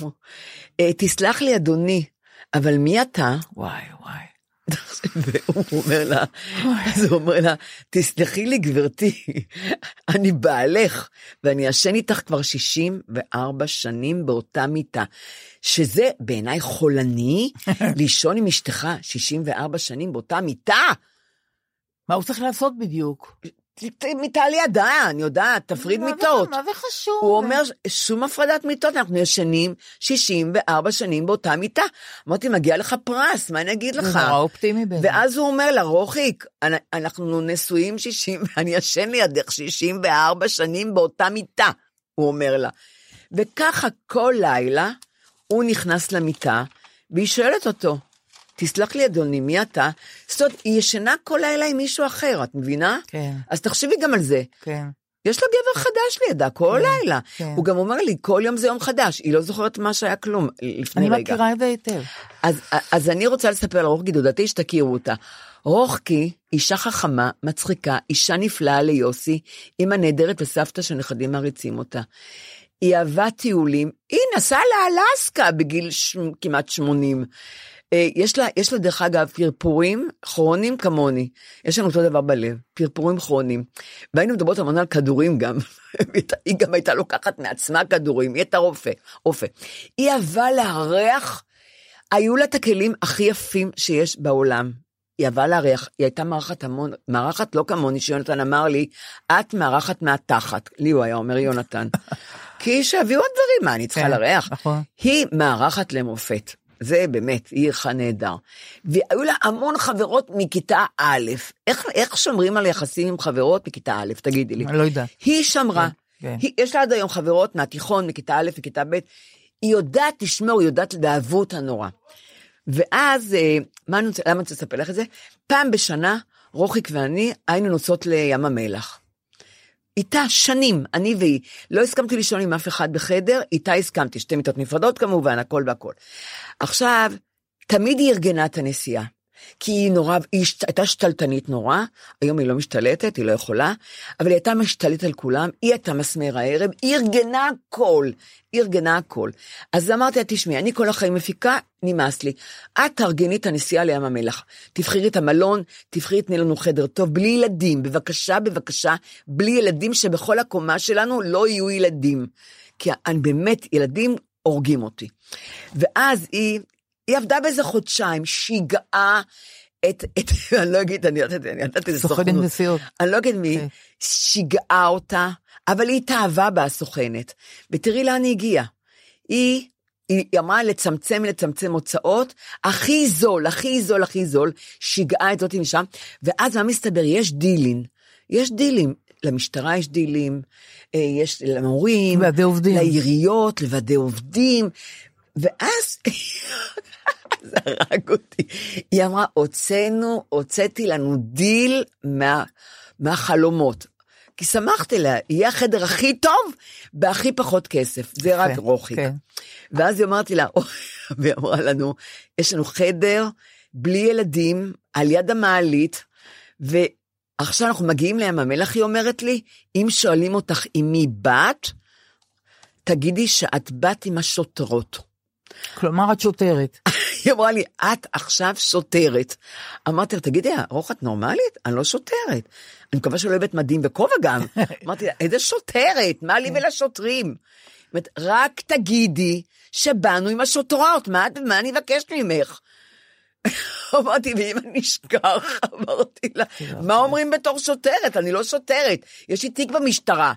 "אה, תסלח לי אדוני, אבל מי אתה? וואי, וואי. והוא אומר לה, אז הוא אומר לה, תסלחי לי גברתי, אני בעלך, ואני ישן איתך כבר 64 שנים באותה מיטה. שזה בעיניי חולני, לישון עם אשתך 64 שנים באותה מיטה. מה הוא צריך לעשות בדיוק? מיטה לידה, אני יודעת, תפריד מה מיטות. מה זה חשוב? הוא אומר, שום הפרדת מיטות, אנחנו ישנים 64 שנים באותה מיטה. אמרתי, מגיע לך פרס, מה אני אגיד לך? נורא אופטימי בעיניי. ואז הוא אומר לה, רוחיק, אנ- אנחנו נשואים 60, אני ישן לידך 64 שנים באותה מיטה, הוא אומר לה. וככה כל לילה הוא נכנס למיטה, והיא שואלת אותו, תסלח לי אדוני, מי אתה? זאת אומרת, היא ישנה כל לילה עם מישהו אחר, את מבינה? כן. אז תחשבי גם על זה. כן. יש לו גבר חדש לידה כל לילה. כן. הוא גם אומר לי, כל יום זה יום חדש. היא לא זוכרת מה שהיה כלום לפני אני רגע. מכירה את זה היטב. אז, אז אני רוצה לספר לרוחקי דודתי שתכירו אותה. רוחקי, אישה חכמה, מצחיקה, אישה נפלאה ליוסי, אימא נהדרת וסבתא שנכדים מעריצים אותה. היא אהבה טיולים, היא נסעה לאלסקה בגיל ש... כמעט 80. אה, יש לה, יש לה דרך אגב פרפורים כרוניים כמוני, יש לנו אותו דבר בלב, פרפורים כרוניים. והיינו מדברות המון על כדורים גם, היא גם הייתה לוקחת מעצמה כדורים, היא הייתה רופא, רופא. היא אהבה לארח היו לה את הכלים הכי יפים שיש בעולם. היא אהבה לארח, היא הייתה מארחת המון, מארחת לא כמוני, שיונתן אמר לי, את מארחת מהתחת. לי הוא היה אומר יונתן. כי שיביאו עוד דברים, מה, אני צריכה כן, לארח? נכון. היא מארחת למופת. זה באמת, היא ערכה נהדר. והיו לה המון חברות מכיתה א'. איך, איך שומרים על יחסים עם חברות מכיתה א', תגידי לי. אני לא יודעת. היא שמרה. כן, כן. היא, יש לה עד היום חברות מהתיכון, מכיתה א', מכיתה ב', היא יודעת לשמור, היא יודעת, ואהבו אותה נורא. ואז, אה, מה למה אני רוצה לספר לך את זה? פעם בשנה, רוחיק ואני היינו נוסעות לים המלח. איתה שנים, אני והיא. לא הסכמתי לישון עם אף אחד בחדר, איתה הסכמתי, שתי מיטות נפרדות כמובן, הכל והכל. עכשיו, תמיד היא ארגנה את הנסיעה. כי היא נורא, היא הייתה שתלטנית נורא, היום היא לא משתלטת, היא לא יכולה, אבל היא הייתה משתלטת על כולם, היא הייתה מסמר הערב, היא ארגנה הכל, היא ארגנה הכל. אז אמרתי לה, תשמעי, אני כל החיים מפיקה, נמאס לי. את תארגני את הנסיעה לים המלח. תבחרי את המלון, תבחרי, תני לנו חדר טוב, בלי ילדים, בבקשה, בבקשה, בלי ילדים שבכל הקומה שלנו לא יהיו ילדים. כי אני באמת, ילדים הורגים אותי. ואז היא, היא עבדה באיזה חודשיים, שיגעה את, את, אני לא אגיד, אני יודעת, אני יודעת איזה סוכנת סוכנות. נסיעות. אני לא אגיד מי, כן. שיגעה אותה, אבל היא התאהבה בה הסוכנת. ותראי לאן היא הגיעה. היא, היא אמרה לצמצם, לצמצם הוצאות, הכי זול, הכי זול, הכי זול, שיגעה את זאתי משם, ואז מה מסתבר? יש דילים. יש דילים. למשטרה יש דילים, אה, יש למורים. לעיריות, לוועדי עובדים, ואז זה הרג אותי. היא אמרה, הוצאנו, הוצאתי לנו דיל מה, מהחלומות. כי שמחתי לה, יהיה החדר הכי טוב בהכי פחות כסף, זה רק כן, רוחיק. כן. ואז היא אמרתי לה, והיא אמרה לנו, יש לנו חדר בלי ילדים, על יד המעלית, ועכשיו אנחנו מגיעים לים המלח, היא אומרת לי, אם שואלים אותך עם מי באת, תגידי שאת באת עם השוטרות. כלומר, את שוטרת. היא אמרה לי, את עכשיו שוטרת. אמרתי לה, תגידי, ארוך את נורמלית? אני לא שוטרת. אני מקווה שלא הבאת מדים וכובע גם. אמרתי לה, איזה שוטרת? מה לי ולשוטרים? אומרת, רק תגידי שבאנו עם השוטרות, מה, מה אני אבקש ממך? אמרתי, ואם אני אשכח, אמרתי לה, מה אומרים בתור שוטרת? אני לא שוטרת, יש לי תיק במשטרה,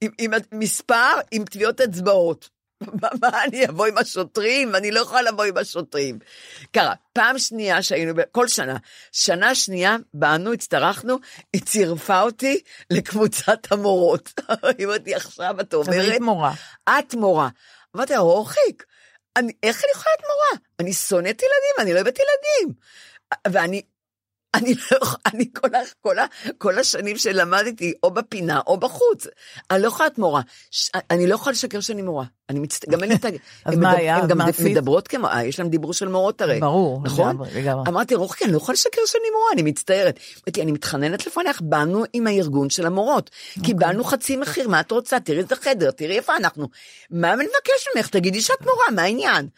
עם, עם מספר, עם טביעות אצבעות. מה, מה אני אבוא עם השוטרים? אני לא יכולה לבוא עם השוטרים. קרה, פעם שנייה שהיינו, כל שנה, שנה שנייה באנו, הצטרחנו, היא צירפה אותי לקבוצת המורות. היא אומרת לי, עכשיו את אומרת, היית מורה. את מורה. אמרתי לה, אני, איך אני יכולה להיות מורה? אני שונאת ילדים, אני לא אוהבת ילדים. ואני, אני לא יכולה, אני כל, ה, כל, ה, כל השנים שלמדתי, או בפינה או בחוץ, אני לא יכולה להיות מורה. ש, אני לא יכולה לשקר שאני מורה. אני מצט... גם אין לי את ה... אז מה היה? הן גם? מדברות כמו... אה, יש להן דיבור של מורות הרי. ברור, נכון? לגמרי, לגמרי. אמרתי, רוחקי, אני לא יכולה לשקר שאני מורה, אני מצטערת. אמרתי, אני מתחננת לפניך, באנו עם הארגון של המורות. אוקיי. קיבלנו חצי מחיר, מה את רוצה? תראי איזה חדר, תראי איפה אנחנו. מה אני מבקש ממך? תגידי שאת מורה, מה העניין?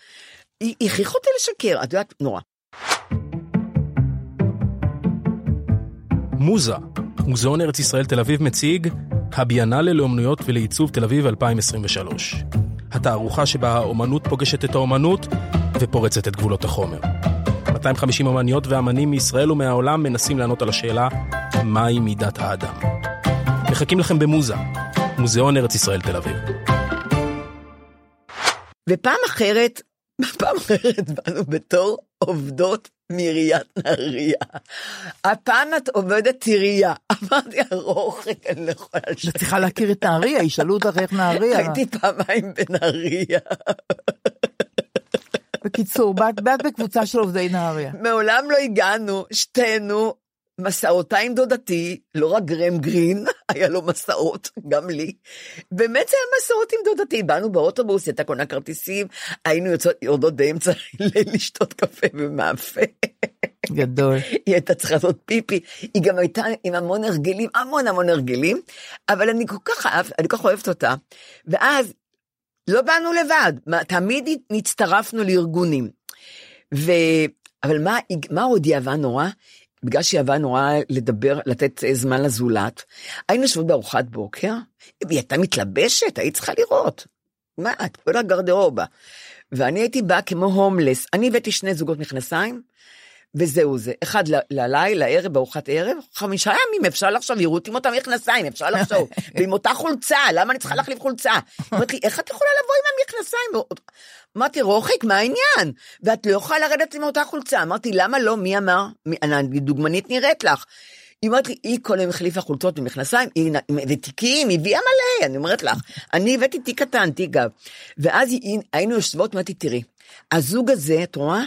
היא הכריחה אותי לשקר, את יודעת, נורא. מוזה, מוזיאון ארץ ישראל תל אביב מציג הביאנלה לאומנויות ולעיצוב תל אביב 2023. התערוכה שבה האומנות פוגשת את האומנות ופורצת את גבולות החומר. 250 אומניות ואמנים מישראל ומהעולם מנסים לענות על השאלה מהי מידת האדם. מחכים לכם במוזה, מוזיאון ארץ ישראל תל אביב. ופעם אחרת, פעם אחרת באנו בתור עובדות מעיריית נהריה. הפעם את עובדת עירייה. אמרתי, ארוחק, אני לא יכולה את לשקר. צריכה להכיר את נהריה, ישאלו אותך איך נהריה. הייתי פעמיים בנהריה. בקיצור, באת בקבוצה של עובדי נהריה. מעולם לא הגענו, שתינו, מסעותה עם דודתי, לא רק גרם גרין, היה לו מסעות, גם לי. באמת זה היה מסעות עם דודתי, באנו באוטובוס, היא הייתה קונה כרטיסים, היינו יוצאות, יורדות באמצע הליל לשתות קפה ומאפה. גדול. היא הייתה צריכה לעשות פיפי, היא גם הייתה עם המון הרגלים, המון המון הרגלים, אבל אני כל כך אהבת, אני כל כך אוהבת אותה. ואז לא באנו לבד, מה, תמיד הצטרפנו לארגונים. ו... אבל מה, מה עוד היא אהבה נורא? בגלל שהיא אהבה נורא לדבר, לתת זמן לזולת, היינו יושבות בארוחת בוקר, היא הייתה מתלבשת, היית צריכה לראות. מה, את כל הגרדרובה. ואני הייתי באה כמו הומלס, אני הבאתי שני זוגות מכנסיים, וזהו זה. אחד ללילה, לערב, בארוחת ערב, חמישה ימים, אפשר לחשוב, יראו אותי עם אותם מכנסיים, אפשר לחשוב. ועם אותה חולצה, למה אני צריכה להחליף חולצה? אמרתי לי, איך את יכולה לבוא עם המכנסיים? אמרתי, רוחיק, מה העניין? ואת לא יכולה לרדת עם אותה חולצה. אמרתי, למה לא? מי אמר? אני דוגמנית נראית לך. היא אומרת לי, היא כל היום החליפה חולצות ומכנסיים, ותיקים, היא הביאה מלא, אני אומרת לך. אני הבאתי תיק קטן, תיק גב. ואז היינו יושבות, אמרתי, תראי, הזוג הזה, את רואה?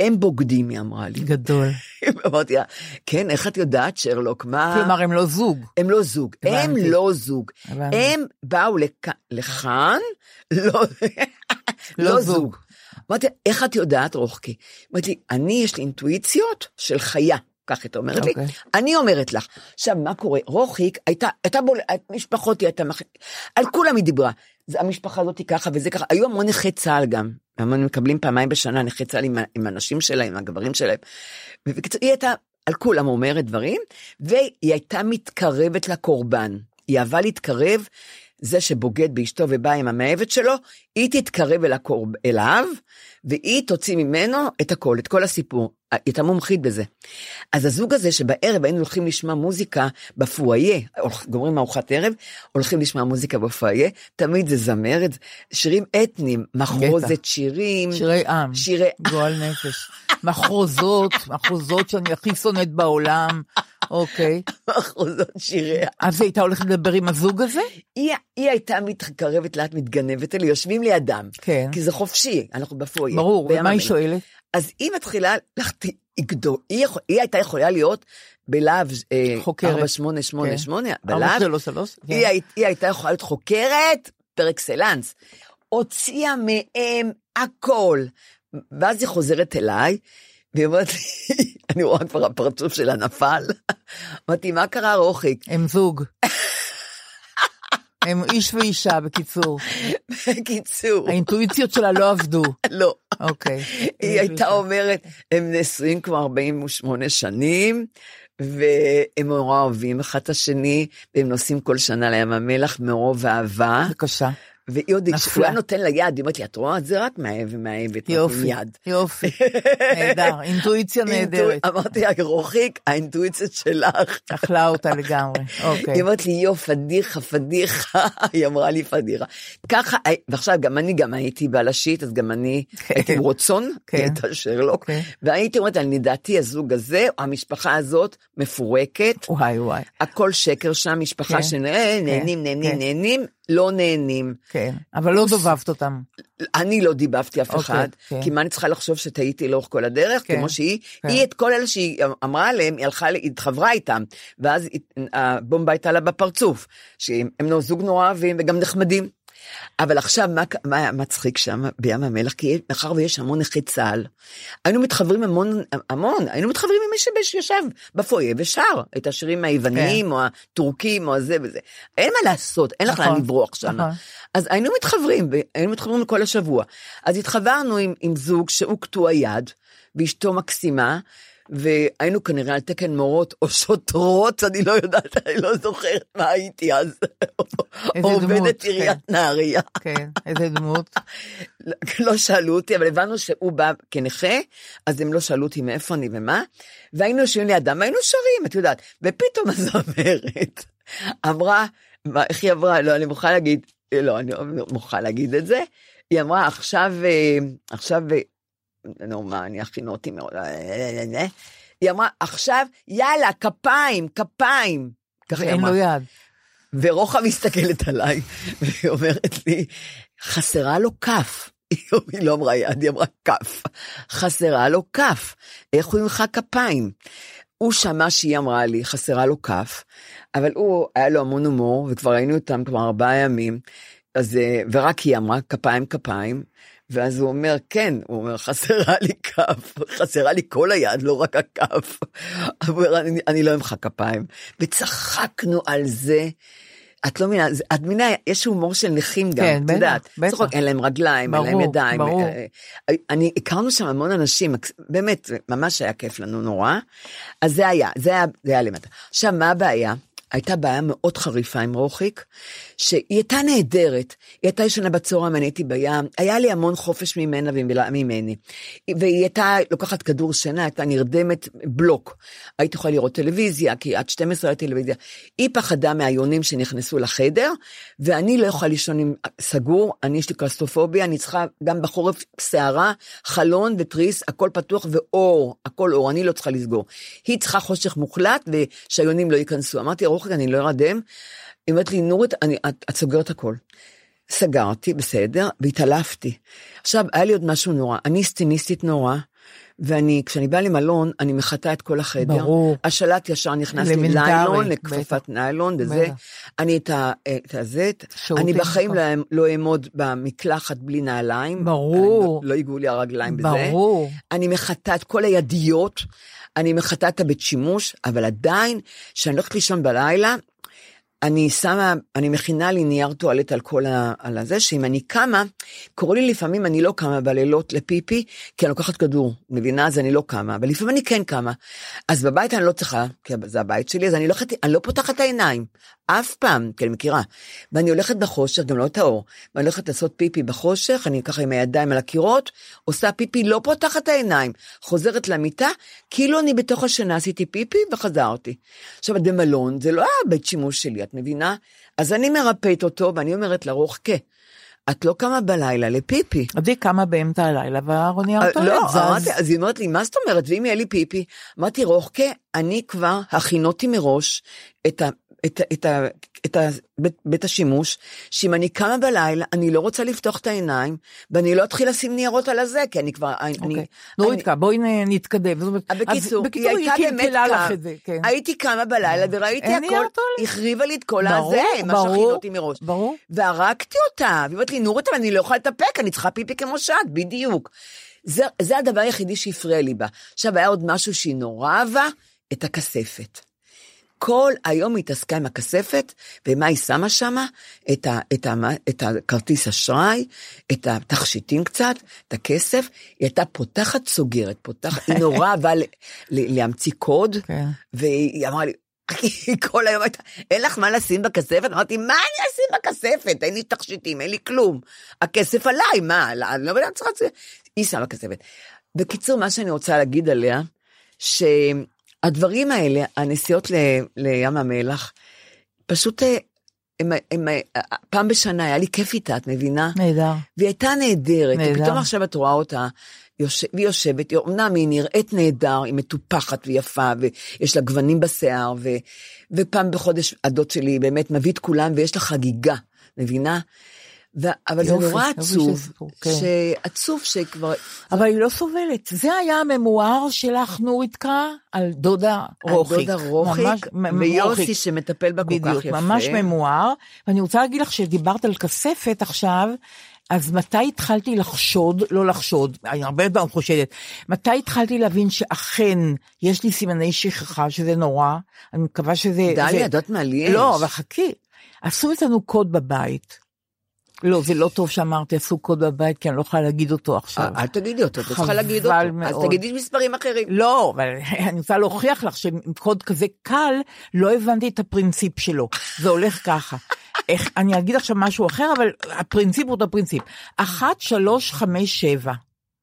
הם בוגדים, היא אמרה לי. גדול. אמרתי לה, כן, איך את יודעת, שרלוק, מה... כלומר, הם לא זוג. הם לא זוג, הם הבנתי. לא זוג. הבנתי. הם באו לכ- לכאן, לא לא לא זוג. אמרתי, איך את יודעת, רוחקי? אמרתי, אני, יש לי אינטואיציות של חיה. כך היא אומרת לי, אוקיי. אני אומרת לך. עכשיו, מה קורה? רוחיק הייתה, הייתה בול, משפחות היא הייתה, מח- על כולם היא דיברה. זה, המשפחה הזאת היא ככה וזה ככה, היו המון נכי צה"ל גם. המון מקבלים פעמיים בשנה נכי צה"ל עם, עם הנשים שלהם, עם הגברים שלהם. ובקיצור, היא הייתה על כולם אומרת דברים, והיא הייתה מתקרבת לקורבן. היא אהבה להתקרב, זה שבוגד באשתו ובא עם המאהבת שלו, היא תתקרב אל הקורב, אליו, והיא תוציא ממנו את הכל, את כל הסיפור. היא הייתה מומחית בזה. אז הזוג הזה שבערב היינו הולכים לשמוע מוזיקה בפואיה, גומרים ארוחת ערב, הולכים לשמוע מוזיקה בפואיה, תמיד זה זמרת, שירים אתניים, מחרוזת שירים, שירי עם. שירי גועל נפש. מחרוזות, מחרוזות שאני הכי שונאת בעולם. אוקיי. מחרוזות שירי אז היא הייתה הולכת לדבר עם הזוג הזה? היא, היא הייתה מתקרבת לאט, מתגנבת אלי, יושבים לידם. כן. כי זה חופשי, אנחנו בפואיה. ברור, ומה היא. שואלת? אז היא מתחילה, לחת- היא יכול, היא הייתה יכולה להיות בלהב אה, חוקרת. 4888, ארבע בלהב? כן. היא, הי- היא הייתה יכולה להיות חוקרת פר אקסלנס. הוציאה מהם הכל. ואז היא חוזרת אליי, והיא אומרת לי, אני רואה כבר הפרצוף שלה נפל. אמרתי, מה קרה רוחיק? הם זוג. הם איש ואישה, בקיצור. בקיצור, האינטואיציות שלה לא עבדו. לא. אוקיי. היא הייתה אומרת, הם נשואים כבר 48 שנים, והם נורא אוהבים אחד את השני, והם נוסעים כל שנה לים המלח מרוב אהבה. בבקשה. והיא עוד. כשהוא היה נותן לה יד, היא אומרת לי, את רואה? זה רק נותנים יופי, יד. יופי. נהדר, אינטואיציה נהדרת. אמרתי לה, רוחיק, האינטואיציה שלך. אכלה אותה לגמרי. אוקיי. היא אומרת לי, יו, פדיחה, פדיחה, היא אמרה לי פדיחה. ככה, ועכשיו גם אני גם הייתי בלשית, אז גם אני הייתי עם רוצון, כן. היא הייתה שרלוק, כן. והייתי אומרת, על לדעתי הזוג הזה, המשפחה הזאת מפורקת, וואי וואי. הכל שקר שם, משפחה כן. שנהנים, נהנים, נהנים, כן. נהנים, לא נהנים. כן. אבל לא דובבת אותם. אני לא דיבבתי אף אוקיי, אחד, כן. כי מה אני צריכה לחשוב שטעיתי לאורך כל הדרך, כן, כמו שהיא, כן. היא את כל אלה שהיא אמרה עליהם, היא הלכה, היא התחברה איתם, ואז הבומבה הייתה לה בפרצוף, שהם הם לא זוג נורא אוהבים וגם נחמדים. אבל עכשיו, מה, מה מצחיק שם בים המלח? כי מאחר ויש המון נכי צה"ל, היינו מתחברים המון, המון, היינו מתחברים עם מי שיושב בפויה ושר את השירים היווניים, כן. או הטורקים, או הזה וזה. אין מה לעשות, אין לך נכון, לאן לברוח שם. נכון. אז היינו מתחברים, היינו מתחברים כל השבוע. אז התחברנו עם, עם זוג שהוא קטוע יד, ואשתו מקסימה, והיינו כנראה על תקן מורות או שוטרות, אני לא יודעת, אני לא זוכרת מה הייתי אז. איזה דמות, עובדת כן. עיריית נהריה. כן, איזה דמות. לא שאלו אותי, אבל הבנו שהוא בא כנכה, אז הם לא שאלו אותי מאיפה אני ומה, והיינו יושבים לידם, והיינו שרים, את יודעת, ופתאום הזמרת אמרה, איך היא אמרה? לא, אני מוכרחה להגיד, לא, אני לא מוכרחה להגיד את זה, היא אמרה, עכשיו, אה, עכשיו, אה, נו, מה, אני אכין אותי מאוד, אה, היא אמרה, עכשיו, יאללה, כפיים, כפיים. ככה היא אמרה. לו יד. ורוחב מסתכלת עליי, והיא אומרת לי, חסרה לו כף. היא לא אמרה יד, היא אמרה כף. חסרה לו כף. איך הוא ימחא כפיים? הוא שמע שהיא אמרה לי, חסרה לו כף, אבל הוא, היה לו המון הומור, וכבר היינו איתם כבר ארבעה ימים, אז, אה, ורק היא אמרה, כפיים, כפיים, ואז הוא אומר, כן, הוא אומר, חסרה לי כף, חסרה לי כל היד, לא רק הכף. הוא אומר, אני, אני לא אמחא כפיים. וצחקנו על זה. את לא מבינה, את מבינה, יש הומור של נכים גם, כן, את בטח, יודעת. בטח. צוחק, אין להם רגליים, אין להם ברור, ידיים. ברור. אה, אה, אני, הכרנו שם המון אנשים, באמת, ממש היה כיף לנו נורא. אז זה היה, זה היה, זה היה למטה. עכשיו, מה הבעיה? הייתה בעיה מאוד חריפה עם רוחיק, שהיא הייתה נהדרת, היא הייתה ישנה בצהריים, אני הייתי בים, היה לי המון חופש ממנה וממני. והיא הייתה לוקחת כדור שינה, הייתה נרדמת בלוק. הייתי יכולה לראות טלוויזיה, כי עד 12 היה טלוויזיה. היא פחדה מהיונים שנכנסו לחדר, ואני לא יכולה לישון עם סגור, אני יש לי קלסטרופוביה, אני צריכה גם בחורף שערה, חלון ותריס, הכל פתוח ואור, הכל אור, אני לא צריכה לסגור. היא צריכה חושך מוחלט ושהיונים לא ייכנסו. אמרתי, רוחק, אני לא ארדם. היא אומרת לי, נורית, אני- את, את סוגרת הכל. סגרתי, בסדר, והתעלפתי. עכשיו, היה לי עוד משהו נורא, אני סטיניסטית נורא, ואני, כשאני באה למלון, אני מחטאה את כל החדר. ברור. השלט ישר נכנס לי בטח. לכפפת ניילון וזה. אני את ה... את הזה, אני בחיים. לא, לא אעמוד במקלחת בלי נעליים. ברור. לא, לא ייגעו לי הרגליים בזה. ברור. אני מחטאה את כל הידיות, אני מחטאה את הבית שימוש, אבל עדיין, כשאני הולכת לישון בלילה, אני שמה, אני מכינה לי נייר טואלט על כל ה... על הזה, שאם אני קמה, קורה לי לפעמים, אני לא קמה בלילות לפיפי, כי אני לוקחת כדור, מבינה? אז אני לא קמה, אבל לפעמים אני כן קמה. אז בבית אני לא צריכה, כי זה הבית שלי, אז אני הולכת, אני לא פותחת את העיניים, אף פעם, כי אני מכירה. ואני הולכת בחושך, גם לא את האור, ואני הולכת לעשות פיפי בחושך, אני ככה עם הידיים על הקירות, עושה פיפי, לא פותחת את העיניים, חוזרת למיטה, כאילו אני בתוך השינה עשיתי פיפי וחזרתי. עכשיו, במלון, זה לא הבית שימוש שלי, את מבינה? אז אני מרפאת אותו, ואני אומרת לה, רוחקה, את לא קמה בלילה לפיפי. היא קמה באמצע הלילה והארונייה אה, אותו לא, אמרתי, אז היא אומרת לי, מה זאת אומרת? ואם יהיה לי פיפי? אמרתי, רוחקה, אני כבר הכינותי מראש את ה... את, את, ה- את ה- בית, בית השימוש, שאם אני קמה בלילה, אני לא רוצה לפתוח את העיניים, ואני לא אתחיל לשים ניירות על הזה, כי אני כבר... אני, אוקיי. נורית, בואי נתקדם. בקיצור, היא הייתה באמת זה, כן. הייתי קמה בלילה וראיתי אין הכל. החריבה לי את כל ברור, הזה, מה ברור, שהכינותי מראש. ברור. והרגתי אותה, והיא אומרת לי, נורית, אבל אני לא יכולה להתאפק, אני צריכה פיפי כמו שאת, בדיוק. זה, זה הדבר היחידי שהפריע לי בה. עכשיו, היה עוד משהו שהיא נורא אהבה, את הכספת. כל היום היא התעסקה עם הכספת, ומה היא שמה שמה? את, ה, את, ה, את הכרטיס אשראי, את התכשיטים קצת, את הכסף, היא הייתה פותחת סוגרת, פותחת, היא נורא אהבה להמציא קוד, כן. והיא אמרה לי, היא כל היום הייתה, אין לך מה לשים בכספת? אמרתי, מה אני אשים בכספת? אין לי תכשיטים, אין לי כלום. הכסף עליי, מה? לא- אני לא יודעת, צריכה... היא שמה כספת. בקיצור, מה שאני רוצה להגיד עליה, שהדברים האלה, הנסיעות ל- לים המלח, פשוט, אה, הם, הם, הם, פעם בשנה היה לי כיף איתה, את מבינה? נהדר. והיא הייתה נהדרת, נהדר. ופתאום עכשיו את רואה אותה, יוש... והיא יושבת, אמנם היא נראית נהדר, היא מטופחת ויפה, ויש לה גוונים בשיער, ו... ופעם בחודש הדוד שלי באמת מביא את כולם, ויש לה חגיגה, מבינה? ו... אבל יופי, זה נורא עצוב, כן. שעצוב שכבר... אבל היא לא סובלת. זה היה הממואר שלך, נוריתקה, על דודה רוחיק. דודה רוחיק, ויוסי. שמטפל בה כל כך בדיוק, יפה. ממש ממואר. ואני רוצה להגיד לך שדיברת על כספת עכשיו, אז מתי התחלתי לחשוד, לא לחשוד, אני הרבה פעמים חושדת, מתי התחלתי להבין שאכן יש לי סימני שכחה, שזה נורא, אני מקווה שזה... דליה, את יודעת מה לי יש? לא, אבל חכי, עשו אצלנו קוד בבית. לא, זה לא טוב שאמרתי עשו קוד בבית, כי אני לא יכולה להגיד אותו עכשיו. אל תגידי אותו, את לא צריכה להגיד חבל אותו. אז מאוד. תגידי מספרים אחרים. לא, אבל אני רוצה להוכיח לך שעם קוד כזה קל, לא הבנתי את הפרינציפ שלו. זה הולך ככה. איך, אני אגיד עכשיו משהו אחר, אבל הפרינציפ הוא אותו פרינציפ. אחת, שלוש, חמש, שבע.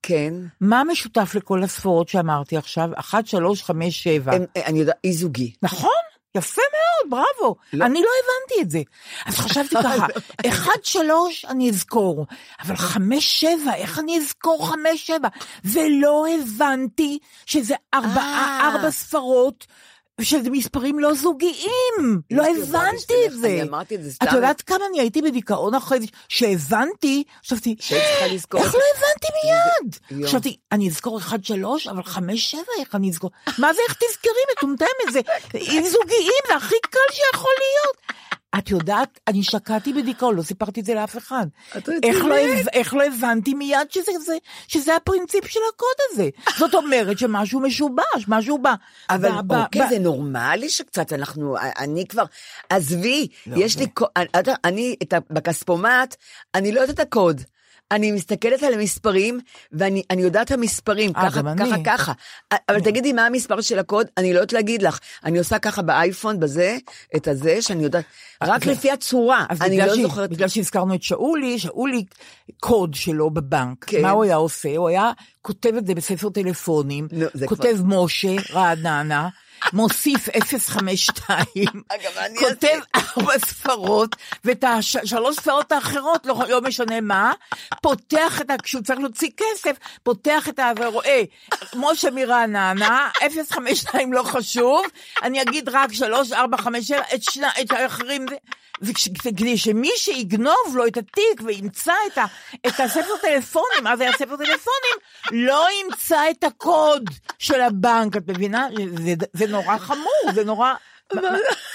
כן. מה משותף לכל הספורות שאמרתי עכשיו? אחת, שלוש, חמש, שבע. הם- אני יודעת, אי זוגי. נכון, יפה מאוד, בראבו. לא. אני לא הבנתי את זה. אז חשבתי ככה, אחד, שלוש, אני אזכור, אבל חמש, שבע, איך אני אזכור חמש, שבע? ולא הבנתי שזה ארבעה, אה. ארבע ספרות. שזה מספרים לא זוגיים, לא הבנתי את זה. אני אמרתי את זה סתם. את יודעת כמה אני הייתי בדיכאון אחרי זה, שהבנתי, חשבתי, איך לא. הבנתי מיד? חשבתי, אני אזכור אחד שלוש, אבל חמש שבע, איך אני אזכור? מה זה איך תזכרי מטומטמת? זה עם זוגיים, זה הכי קל שיכול להיות. את יודעת, אני שקעתי בדיכאון, לא סיפרתי את זה לאף אחד. איך לא, איך לא הבנתי מיד שזה, זה, שזה הפרינציפ של הקוד הזה? זאת אומרת שמשהו משובש, משהו בא. אבל בא- אוקיי, בא- זה נורמלי שקצת אנחנו, אני כבר, עזבי, לא, יש לי, אני- את- אני, את בכספומט, אני לא יודעת את הקוד. אני מסתכלת על המספרים, ואני אני יודעת המספרים, אה, ככה, ככה. ככה. אבל תגידי מה המספר של הקוד, אני לא יודעת להגיד לך. אני עושה ככה באייפון, בזה, את הזה, שאני יודעת, רק לפי הצורה, אני לא זוכרת. בגלל שהזכרנו את שאולי, שאולי קוד שלו בבנק, כן. מה הוא היה עושה? הוא היה כותב את זה בספר טלפונים, זה כותב משה רעננה, מוסיף 052, אגב, אני כותב ארבע ספרות, ואת השלוש ספרות האחרות, לא, לא משנה מה, פותח את ה... כשהוא צריך להוציא כסף, פותח את ה... ורואה, משה מרעננה, 052 לא חשוב, אני אגיד רק 3, 4, 5, 7, את, שני, את האחרים, זה- וכש- כדי שמי שיגנוב לו את התיק וימצא את, ה, את הספר טלפונים, אז היה ספר טלפונים, לא ימצא את הקוד של הבנק, את מבינה? זה, זה נורא חמור, זה נורא...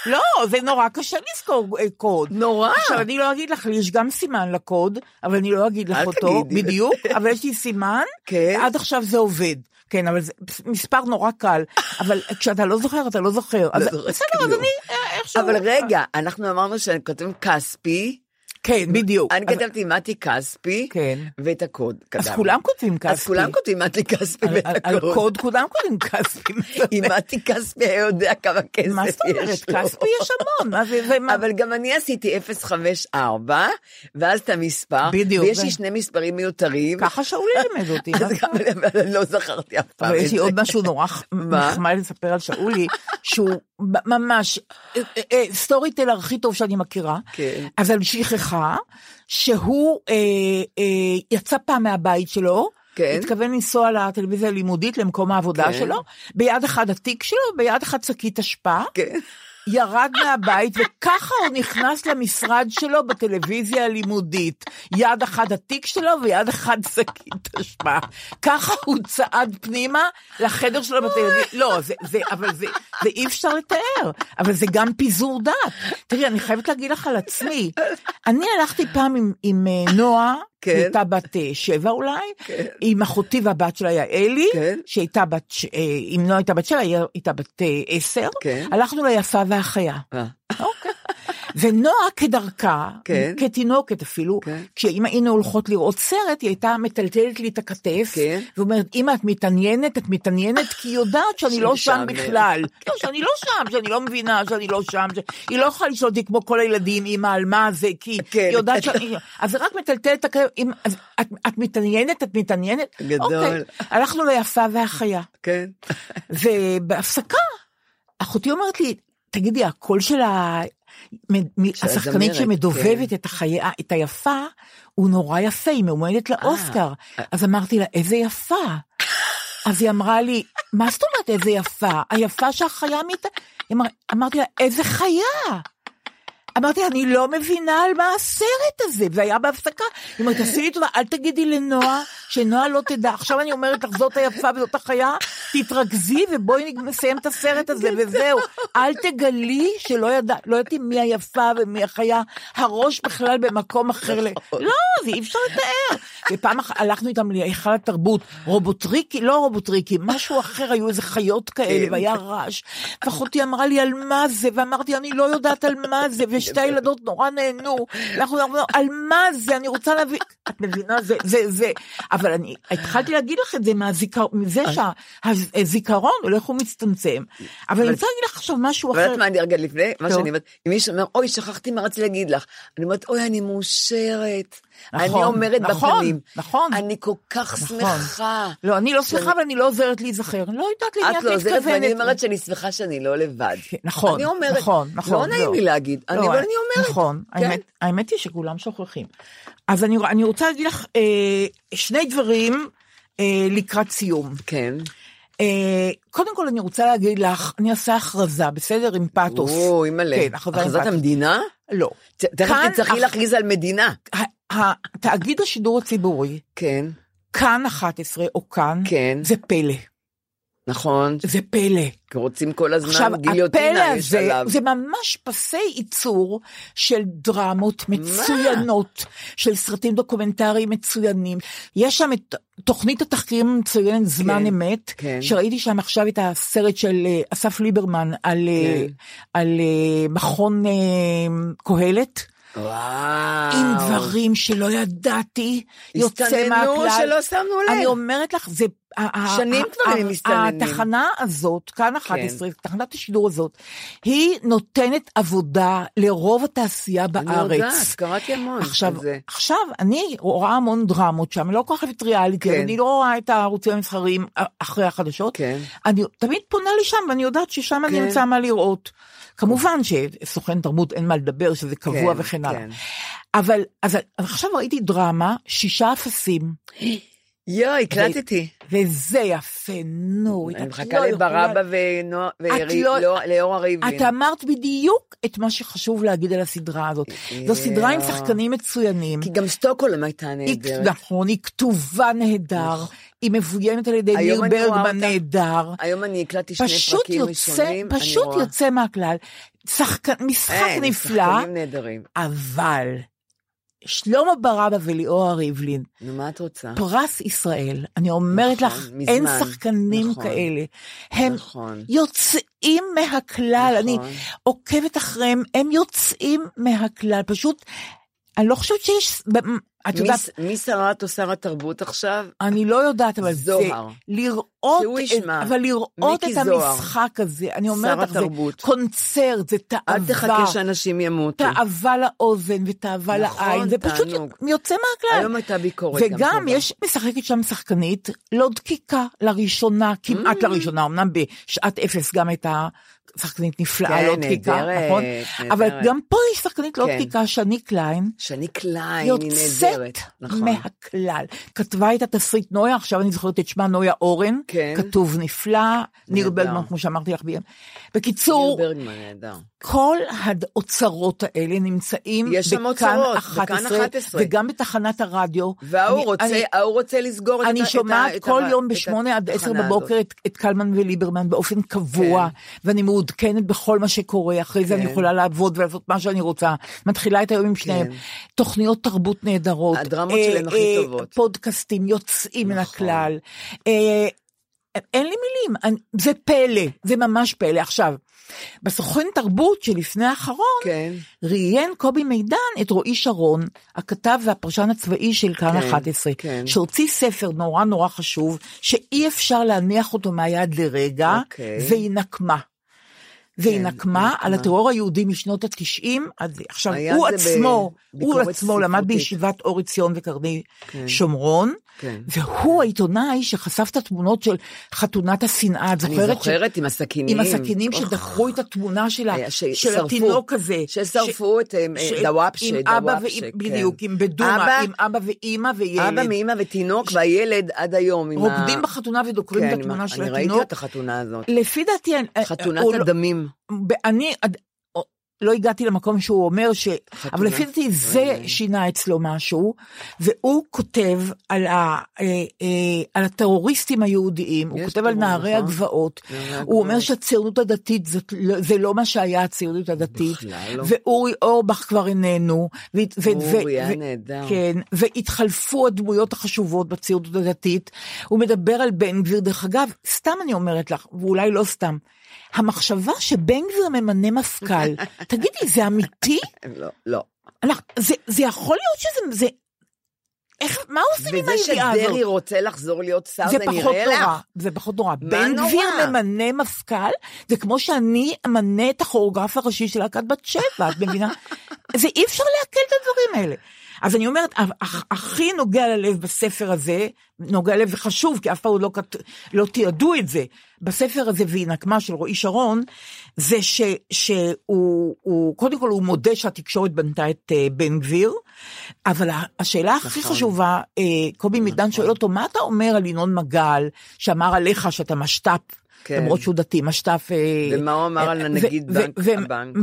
לא, זה נורא קשה לזכור אה, קוד. נורא. עכשיו, אני לא אגיד לך, לי יש גם סימן לקוד, אבל אני לא אגיד לך אותו. בדיוק, אבל יש לי סימן, כן. עד עכשיו זה עובד. כן, אבל זה מספר נורא קל, אבל כשאתה לא זוכר, אתה לא זוכר. אז זוכר בסדר, אז. אני אה, איכשהו... אבל רגע, אנחנו אמרנו שכותבים כספי, כן, בדיוק. אני אז- כתבתי מתי כספי, כן. ואת הקוד אז כתבנו. כולם כותבים כספי. אז כולם כותבים מתי כספי ואת על- על הקוד. קוד כולם כותבים כספי. אם מתי כספי היה יודע כמה כסף יש לו. מה זאת אומרת? כספי יש המון. אבל גם אני עשיתי 054, ואז את המספר, בדיוק, ויש לי שני מספרים מיותרים. ככה שאולי לימד אותי. אז גם- אבל אני לא זכרתי אף פעם אבל יש לי. עוד משהו נורא? נחמד לספר על שאולי, שהוא ממש אה, אה, אה, סטורי טלר הכי טוב שאני מכירה. כן. אז על שכחה, שהוא אה, אה, יצא פעם מהבית שלו, כן. התכוון לנסוע לטלוויזיה הלימודית למקום העבודה כן. שלו, ביד אחד התיק שלו, ביד אחד שקית אשפה. כן. ירד מהבית, וככה הוא נכנס למשרד שלו בטלוויזיה הלימודית. יד אחד התיק שלו ויד אחד שקית אשפה. ככה הוא צעד פנימה לחדר שלו בטלוויזיה. לא, זה, זה, אבל זה, זה אי אפשר לתאר, אבל זה גם פיזור דעת. תראי, אני חייבת להגיד לך על עצמי. אני הלכתי פעם עם, עם אה, נועה, כן. הייתה בת אה, שבע אולי, עם אחותי והבת שלה יעלי, כן. שהייתה בת, אה, אם לא הייתה בת שבע, הייתה בת עשר. כן. הלכנו ליפה והחיה. אה. אוקיי. ונועה כדרכה, כן. כתינוקת אפילו, כן. כשאם היינו הולכות לראות סרט, היא הייתה מטלטלת לי את הכתף, כן. ואומרת, אמא, את מתעניינת, את מתעניינת, כי היא יודעת שאני לא שם שמשעמם. בכלל. לא, שאני לא שם, שאני לא מבינה, שאני לא שם. ש- היא לא יכולה לשאול אותי כמו כל הילדים, אמא, על מה זה, כי כן. היא יודעת שאני... אז רק מטלטל את הכתף, אמא, אז את, את מתעניינת, את מתעניינת? גדול. אוקיי. הלכנו ליפה והחיה. כן. ובהפסקה, אחותי אומרת לי, תגידי, הקול של ה... השחקנית שמדובבת כן. את החיה, את היפה, הוא נורא יפה, היא מאומנת לאוסקר. אז אמרתי לה, איזה יפה. אז היא אמרה לי, מה זאת אומרת איזה יפה? היפה שהחיה מת... אמרתי לה, איזה חיה? אמרתי, אני לא מבינה על מה הסרט הזה, זה היה בהפסקה. היא אומרת, תעשי לי טובה, אל תגידי לנועה, שנועה לא תדע. עכשיו אני אומרת לך, זאת היפה וזאת החיה, תתרכזי ובואי נסיים את הסרט הזה וזהו. אל תגלי שלא ידע, לא ידעתי מי היפה ומי החיה, הראש בכלל במקום אחר. ל- לא, זה אי אפשר לתאר. ופעם אחת הלכנו איתם להיכל התרבות, רובוטריקי, לא רובוטריקי, משהו אחר, היו איזה חיות כאלה, והיה רעש. ואחותי אמרה לי על מה זה, ואמרתי, אני לא יודעת על מה זה, ושתי הילדות נורא נהנו. אנחנו אמרנו, על מה זה, אני רוצה להבין. את מבינה, זה, זה, זה. אבל אני התחלתי להגיד לך את זה מהזיכרון, מזה שהזיכרון הולך ומצטמצם. אבל אני רוצה להגיד לך עכשיו משהו אבל אחר. יודעת מה אני רגע לפני, מה. שאני אומרת, אם מישהו אומר, אוי, שכחתי מה רציתי להגיד לך. אני אומרת, אוי, אני מאושרת. אני נכון, אומרת נכון, בפנים. נכון. אני כל כך נכון. שמחה. לא, אני לא שמחה ואני לא עוזרת להיזכר. לא יודעת למי את את לא עוזרת, ואני מתכוונת. אומרת שאני שמחה שאני לא לבד. כן, נכון, אני אומרת, נכון, נכון. לא נעים לי להגיד, אני- לא, אבל אני אומרת. נכון, כן. האמת, האמת היא שכולם שוכחים. אז אני, אני רוצה להגיד לך אה, שני דברים אה, לקראת סיום. כן. אה, קודם כל אני רוצה להגיד לך, אני אעשה הכרזה, בסדר? עם פאתוס. או, אימא'לה. כן, הכרזה הכרזת. המדינה? לא. תכף תצטרכי אח- להכריז על מדינה. תאגיד השידור הציבורי, כן, כאן 11 או כאן, כן. זה פלא. נכון. זה פלא. כי רוצים כל הזמן עכשיו, גיליוטינה הפלא יש הזה, עליו. זה ממש פסי ייצור של דרמות מצוינות, של סרטים דוקומנטריים מצוינים. יש שם את תוכנית התחקירים המצוינת זמן כן, אמת, כן. שראיתי שם עכשיו את הסרט של אה, אסף ליברמן על, אה, כן. על אה, מכון קהלת. וואו. עם דברים שלא ידעתי, יוצא הסתננו מהכלל. שלא שמנו לב. אני אומרת לך, זה שנים כבר הם מסתננים. התחנה הזאת, כאן 11, תחנת השידור הזאת, היא נותנת עבודה לרוב התעשייה אני בארץ. יודעת, קראתי המון עכשיו, על זה. עכשיו, אני רואה המון דרמות שם, אני לא כל כך אוהבת ריאליטי, כן. אני לא רואה את הערוצים המסחריים אחרי החדשות. כן. אני תמיד פונה לשם, ואני יודעת ששם אני כן. אמצא מה לראות. כמובן שסוכן תרבות אין מה לדבר, שזה קבוע כן, וכן הלאה. כן. אבל אז עכשיו ראיתי דרמה, שישה אפסים, יואי, הקלטתי. וזה יפה, נו. אני מחכה לברבא ולאורה ריבלין. את אמרת בדיוק את מה שחשוב להגיד על הסדרה הזאת. זו סדרה עם שחקנים מצוינים. כי גם סטוקהולם הייתה נהדרת. נכון, היא כתובה נהדר, היא מבוימת על ידי ניר ברגמן. נהדר. היום אני הקלטתי שני פרקים ראשונים. פשוט. יוצא מהכלל. שחק... משחק נפלא. אבל שלמה ברבא וליאורה ריבלין, נו, מה את רוצה? פרס ישראל, אני אומרת נכון, לך, מזמן, אין שחקנים נכון, כאלה. הם נכון. יוצאים מהכלל, אני נכון. עוקבת אחריהם, הם יוצאים מהכלל, פשוט, אני לא חושבת שיש, את מי יודעת, מי שרת או שר התרבות עכשיו? אני לא יודעת, אבל זוהר. זה, לראות, שהוא ישמע. אבל לראות את זוהר. המשחק הזה, אני אומרת לך, זה. קונצרט, זה תאווה. אל תחכה שאנשים ימותו. תאווה לאוזן ותאווה נכון, לעין, זה פשוט. יוצא מהכלל. היום הייתה ביקורת גם וגם. יש, משחקת שם שחקנית, לא דקיקה, לראשונה, כמעט Mm. לראשונה, אמנם בשעת אפס גם הייתה שחקנית נפלאה, כן, לא דקיקה, נהדרת, נכון? נהדרת. אבל גם פה יש שחקנית לא כן. דקיקה, שני קליין, שני קליין, היא יוצאת נהדרת. נכון. מהכלל. כתבה את התסריט נויה, עכשיו אני זוכרת את שמה נויה אורן, כן. כתוב נפלא, ניר. ברגמן, כמו שאמרתי לך. בקיצור, ניר ברגמן נהדר. כל האוצרות האלה נמצאים בכאן אוצרות, 11, בכאן 11. וגם בתחנת הרדיו. וההוא אני- רוצה, אני- רוצה לסגור את ה... אני את ה- שומעת את כל ה- יום את בשמונה עד עשר התחנה בבוקר הזאת. את, את קלמן וליברמן באופן קבוע, ואני מעודכנת בכל מה שקורה, אחרי זה אני כן. יכולה לעבוד ולעשות מה שאני רוצה. מתחילה את היום עם שניהם. כן. תוכניות תרבות נהדרות. הדרמות אה, שלהם הכי אה, טובות. פודקאסטים יוצאים מן נכון. הכלל. אה, אין לי מילים, אני, זה פלא, זה ממש פלא. עכשיו, בסוכן תרבות שלפני האחרון, כן. ראיין קובי מידן את רועי שרון, הכתב והפרשן הצבאי של כאן כן, 11, כן. שהוציא ספר נורא נורא חשוב, שאי אפשר להניח אותו מהיד לרגע, אוקיי. והיא נקמה. והיא כן, נקמה נקמה. על הטרור היהודי משנות התשעים, עכשיו היה הוא עצמו, הוא עצמו למד ספרותית. בישיבת אור עציון וקרני כן. שומרון, כן. והוא העיתונאי שחשף את התמונות של חתונת השנאה, את אני זוכרת? ש- זוכרת עם הסכינים. עם הסכינים אוח. שדחו את התמונה של, ה- היה ש- של שרפו. התינוק הזה. ששרפו את, אה, ש- עם אבא, דוואבשה, ועם- כן. בדיוק, עם בדומה, אבא- עם אבא ואימא וילד. אבא מאמא ותינוק והילד עד היום. עם ה- רוקדים בחתונה ודוקרים את כן, התמונה עם ה- של אני התינוק. ראיתי את החתונה הזאת. לפי דעתי, אני- חתונת הוא לא- הדמים. אני לא הגעתי למקום שהוא אומר ש... חתונה. אבל לפי דעתי זה וואי. שינה אצלו משהו, והוא כותב על, ה, אה, אה, על הטרוריסטים היהודיים, הוא כותב על נערי נכון? הגבעות, הוא אומר. שהציונות הדתית זאת, לא- זה לא מה שהיה הציונות הדתית, לא. ואורי אורבך כבר איננו, ו- ו- ו-. כן, והתחלפו הדמויות החשובות בציונות הדתית, הוא מדבר על בן גביר, דרך אגב, סתם אני אומרת לך, ואולי לא סתם, המחשבה שבן גביר ממנה מפכ"ל, תגידי, זה אמיתי? לא, לא. זה, זה יכול להיות שזה, זה, איך, מה עושים עם וזה הידיעה הזאת? שדרעי רוצה לחזור להיות שר, זה זה נראה נורא, לך? זה פחות נורא. בן נורא? גביר ממנה מפכ"ל, זה כמו שאני אמנה את הכוריאוגרף הראשי של להקת בת שבע, את מבינה? זה אי אפשר לעכל את הדברים האלה. אז אני אומרת, הכי נוגע ללב בספר הזה, נוגע ללב וחשוב, כי אף פעם לא, כת- לא תיעדו את זה, בספר הזה, והיא נקמה של רועי שרון, זה ש, שהוא, הוא, קודם כל הוא מודה שהתקשורת בנתה את uh, בן גביר, אבל השאלה הכי נכון. חשובה, uh, קובי מידן שואל אותו, מה אתה אומר על ינון מגל, שאמר עליך שאתה משת"פ, כן. למרות שהוא דתי, משת"פ... אה, ומה הוא אמר על ו- הנגיד בנק- הבנק?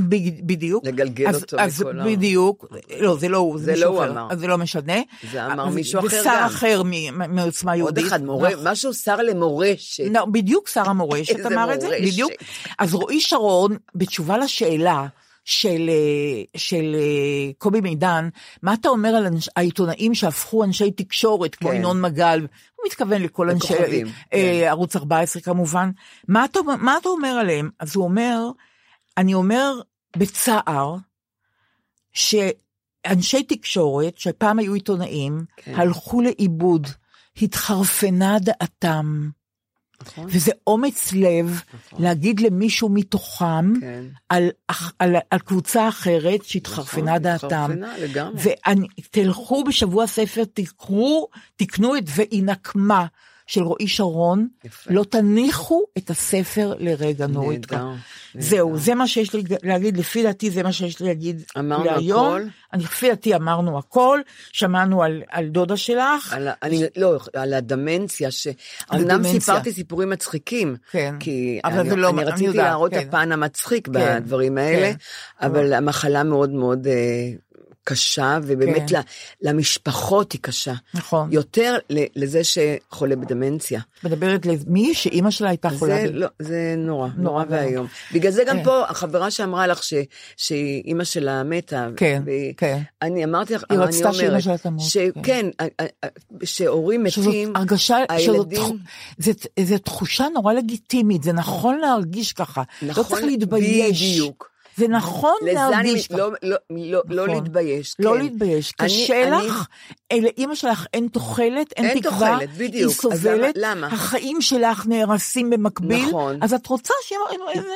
בדיוק. לגלגל אז- אותו אז לכל ה- בדיוק, לא, זה לא הוא, זה זה לא מישהו הוא אחר, אמר. אז זה לא משנה. זה אמר אז- מישהו אחר ושר גם. אחר מ- מעוצמה עוד יהודית. אחד, מורה, נכון. משהו שר למורשת. לא, בדיוק שר המורשת אמר את זה. בדיוק. אז רועי שרון, בתשובה לשאלה של, אה, של אה, קובי מידן, מה אתה אומר על אנש, העיתונאים שהפכו אנשי תקשורת, כמו כן. ינון מגל, הוא מתכוון לכל אנשי אה, כן. ערוץ 14 כמובן, מה אתה, מה אתה אומר עליהם? אז הוא אומר, אני אומר בצער, שאנשי תקשורת, שפעם היו עיתונאים, כן. הלכו לאיבוד. התחרפנה דעתם. נכון. וזה אומץ לב להגיד למישהו מתוכם כן. על, על, על קבוצה אחרת שהתחרפנה נכון, דעתם. התחרפנה לגמרי. ותלכו בשבוע הספר, תקראו, תקנו את והיא נקמה של רועי שרון, יפה. לא תניחו את הספר לרגע, נורית. זהו, זה מה שיש לי להגיד, לפי דעתי זה מה שיש לי להגיד אמרנו להיום. הכל? אני, לפי דעתי אמרנו הכל, שמענו על, על דודה שלך. על, אני, לא, על הדמנציה, שאומנם. סיפרתי סיפורים מצחיקים, כן. כי אבל אני, זה לא- אני רציתי להראות כן. את הפן המצחיק כן, בדברים האלה, כן. אבל המחלה מאוד מאוד אה, קשה, ובאמת כן. למשפחות היא קשה. נכון. יותר לזה שחולה בדמנציה. מדברת למי שאימא שלה הייתה חולה. זה, ב- לא, זה נורא, נורא ואיום. בגלל זה גם כן. פה, החברה שאמרה לך ש- שאימא שלה מתה. כן, והיא- כן. אני אמרתי לך, היא רצתה שאימא שלה תמות, אה, אה, אה, שהורים שזאת מתים, הרגשה, שזאת, הילדים, זה, זה תחושה נורא לגיטימית, זה נכון להרגיש ככה. לא נכון, צריך להתבייש. בדיוק. זה נכון לזה אני, להרגיש ככה. לא, לא, לא, לא נכון. להתבייש, לא כן. להתבייש, אני- קשה אני- לך, אה, לאימא שלך אין תוחלת, אין אין תקווה, תוחלת, בדיוק. היא סובלת, למה-? החיים שלך נהרסים במקביל, נכון. אז את רוצה שהם...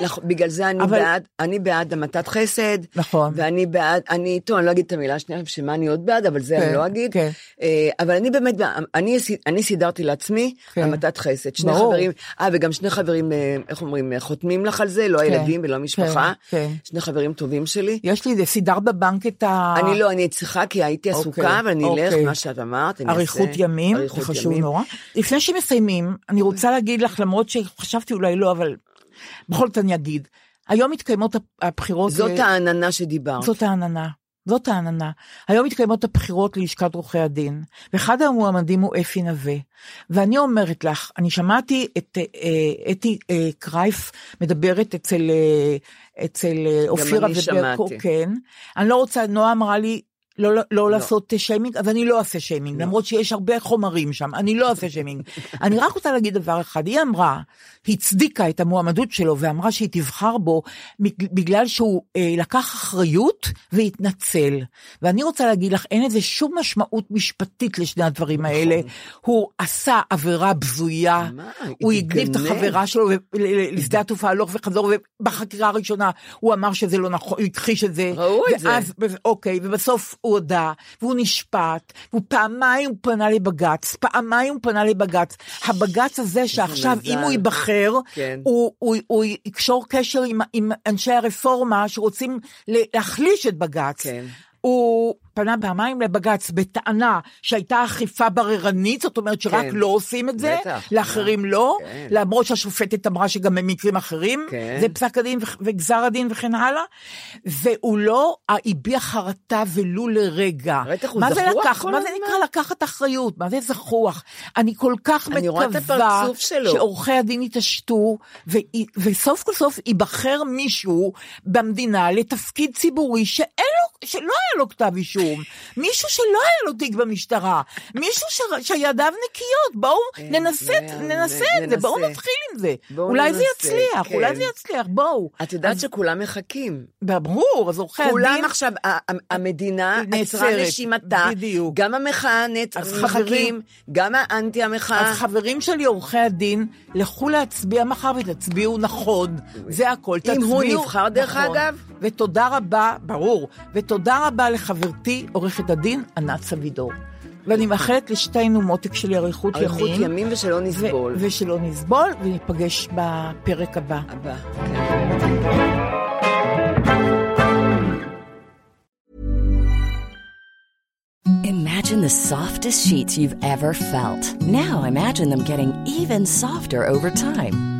נכון, בגלל זה אני אבל- בעד, אני בעד המתת חסד, נכון. ואני בעד, אני, טוב, אני לא אגיד את המילה השנייה, שמה אני עוד בעד, אבל זה כן, אני לא אגיד, כן. אה, אבל אני באמת, אני, אני סידרתי לעצמי כן. המתת חסד, שני ברור. חברים, אה, וגם שני חברים, אה, איך אומרים, אה, חותמים לך על זה, לא כן, הילדים ולא המשפחה, כן, כן. שני חברים טובים שלי. יש לי, זה סידר בבנק את ה... אני לא, אני צריכה, כי הייתי אוקיי, עסוקה, אבל אני אלך, אוקיי. מה שאת אמרת, אני אריכות אעשה. ימים, אריכות זה חשוב ימים. נורא. לפני שמסיימים, אני רוצה להגיד לך, למרות שחשבתי אולי לא, אבל בכל זאת אני אגיד. היום מתקיימות הבחירות... זאת ל- העננה שדיברת. זאת העננה. זאת העננה. היום מתקיימות הבחירות ללשכת עורכי הדין, ואחד המועמדים הוא אפי נווה. ואני אומרת לך, אני שמעתי את אה, אתי אה, קרייף מדברת אצל, אה, אצל אה, אופירה וברקו. כן. אני לא רוצה, נועה אמרה לי, לא, לא, לא לעשות שיימינג, אז אני לא אעשה שיימינג, למרות שיש הרבה חומרים שם, אני לא אעשה שיימינג. אני רק רוצה להגיד דבר אחד, היא אמרה, היא הצדיקה את המועמדות שלו ואמרה שהיא תבחר בו בגלל שהוא אה, לקח אחריות והתנצל. ואני רוצה להגיד לך, אין לזה שום משמעות משפטית לשני הדברים האלה. הוא עשה עבירה בזויה? הוא הגדיל את. החברה שלו לשדה התעופה הלוך וחזור, ובחקירה הראשונה הוא אמר שזה לא נכון, הוא הכחיש את זה. ראו את זה. ואז, אוקיי, ובסוף הוא הודה, והוא נשפט, והוא פעמיים פנה לבג"ץ, פעמיים פנה לבג"ץ. הבג"ץ הזה שעכשיו. אם הוא ייבחר, כן. הוא, הוא, הוא יקשור קשר עם, עם אנשי הרפורמה שרוצים להחליש את בג"ץ. כן. הוא פנה פעמיים לבג"ץ בטענה שהייתה אכיפה בררנית, זאת אומרת שרק כן. לא עושים את זה, בטח. לאחרים לא, כן. למרות שהשופטת אמרה שגם במקרים אחרים, כן. זה פסק הדין וגזר הדין וכן הלאה, והוא לא הביע חרטה ולו לרגע. בטח, הוא מה זה זחוח לקח? כל מה זה. נקרא לקחת אחריות? מה זה זחוח? אני כל כך אני מקווה. שעורכי הדין יתעשתו, ו- וסוף כל סוף ייבחר מישהו במדינה לתפקיד ציבורי שאין שלא היה לו כתב אישום, מישהו שלא היה לו תיק במשטרה, מישהו ש... שידיו נקיות, בואו ננסה, לא היה- ננסה את זה, בואו ננסה. נתחיל עם זה. אולי זה ננסה, יצליח, כן. אולי זה יצליח, בואו. את יודעת אז- שכולם מחכים. ברור, אז עורכי הדין... כולם עכשיו, ה- ה- המדינה עצרה נשימתה, בדיוק. גם המחאה מחכים, גם האנטי המחאה. אז חברים שלי, עורכי הדין, לכו להצביע מחר ותצביעו נכון. זה הכל. אם הוא תצביעו נבחר, דרך נכון. אגב. ותודה רבה, ברור, ותודה רבה לחברתי, עורכת הדין ענת סבידור. ואני מאחלת לשתינו מותק שלי אריכות ימים. אריכות ימים ושלא נסבול. ו- ושלא נסבול, וניפגש בפרק הבא. הבא, כן. Imagine the softest sheets you've ever felt. Now imagine them getting even softer over time.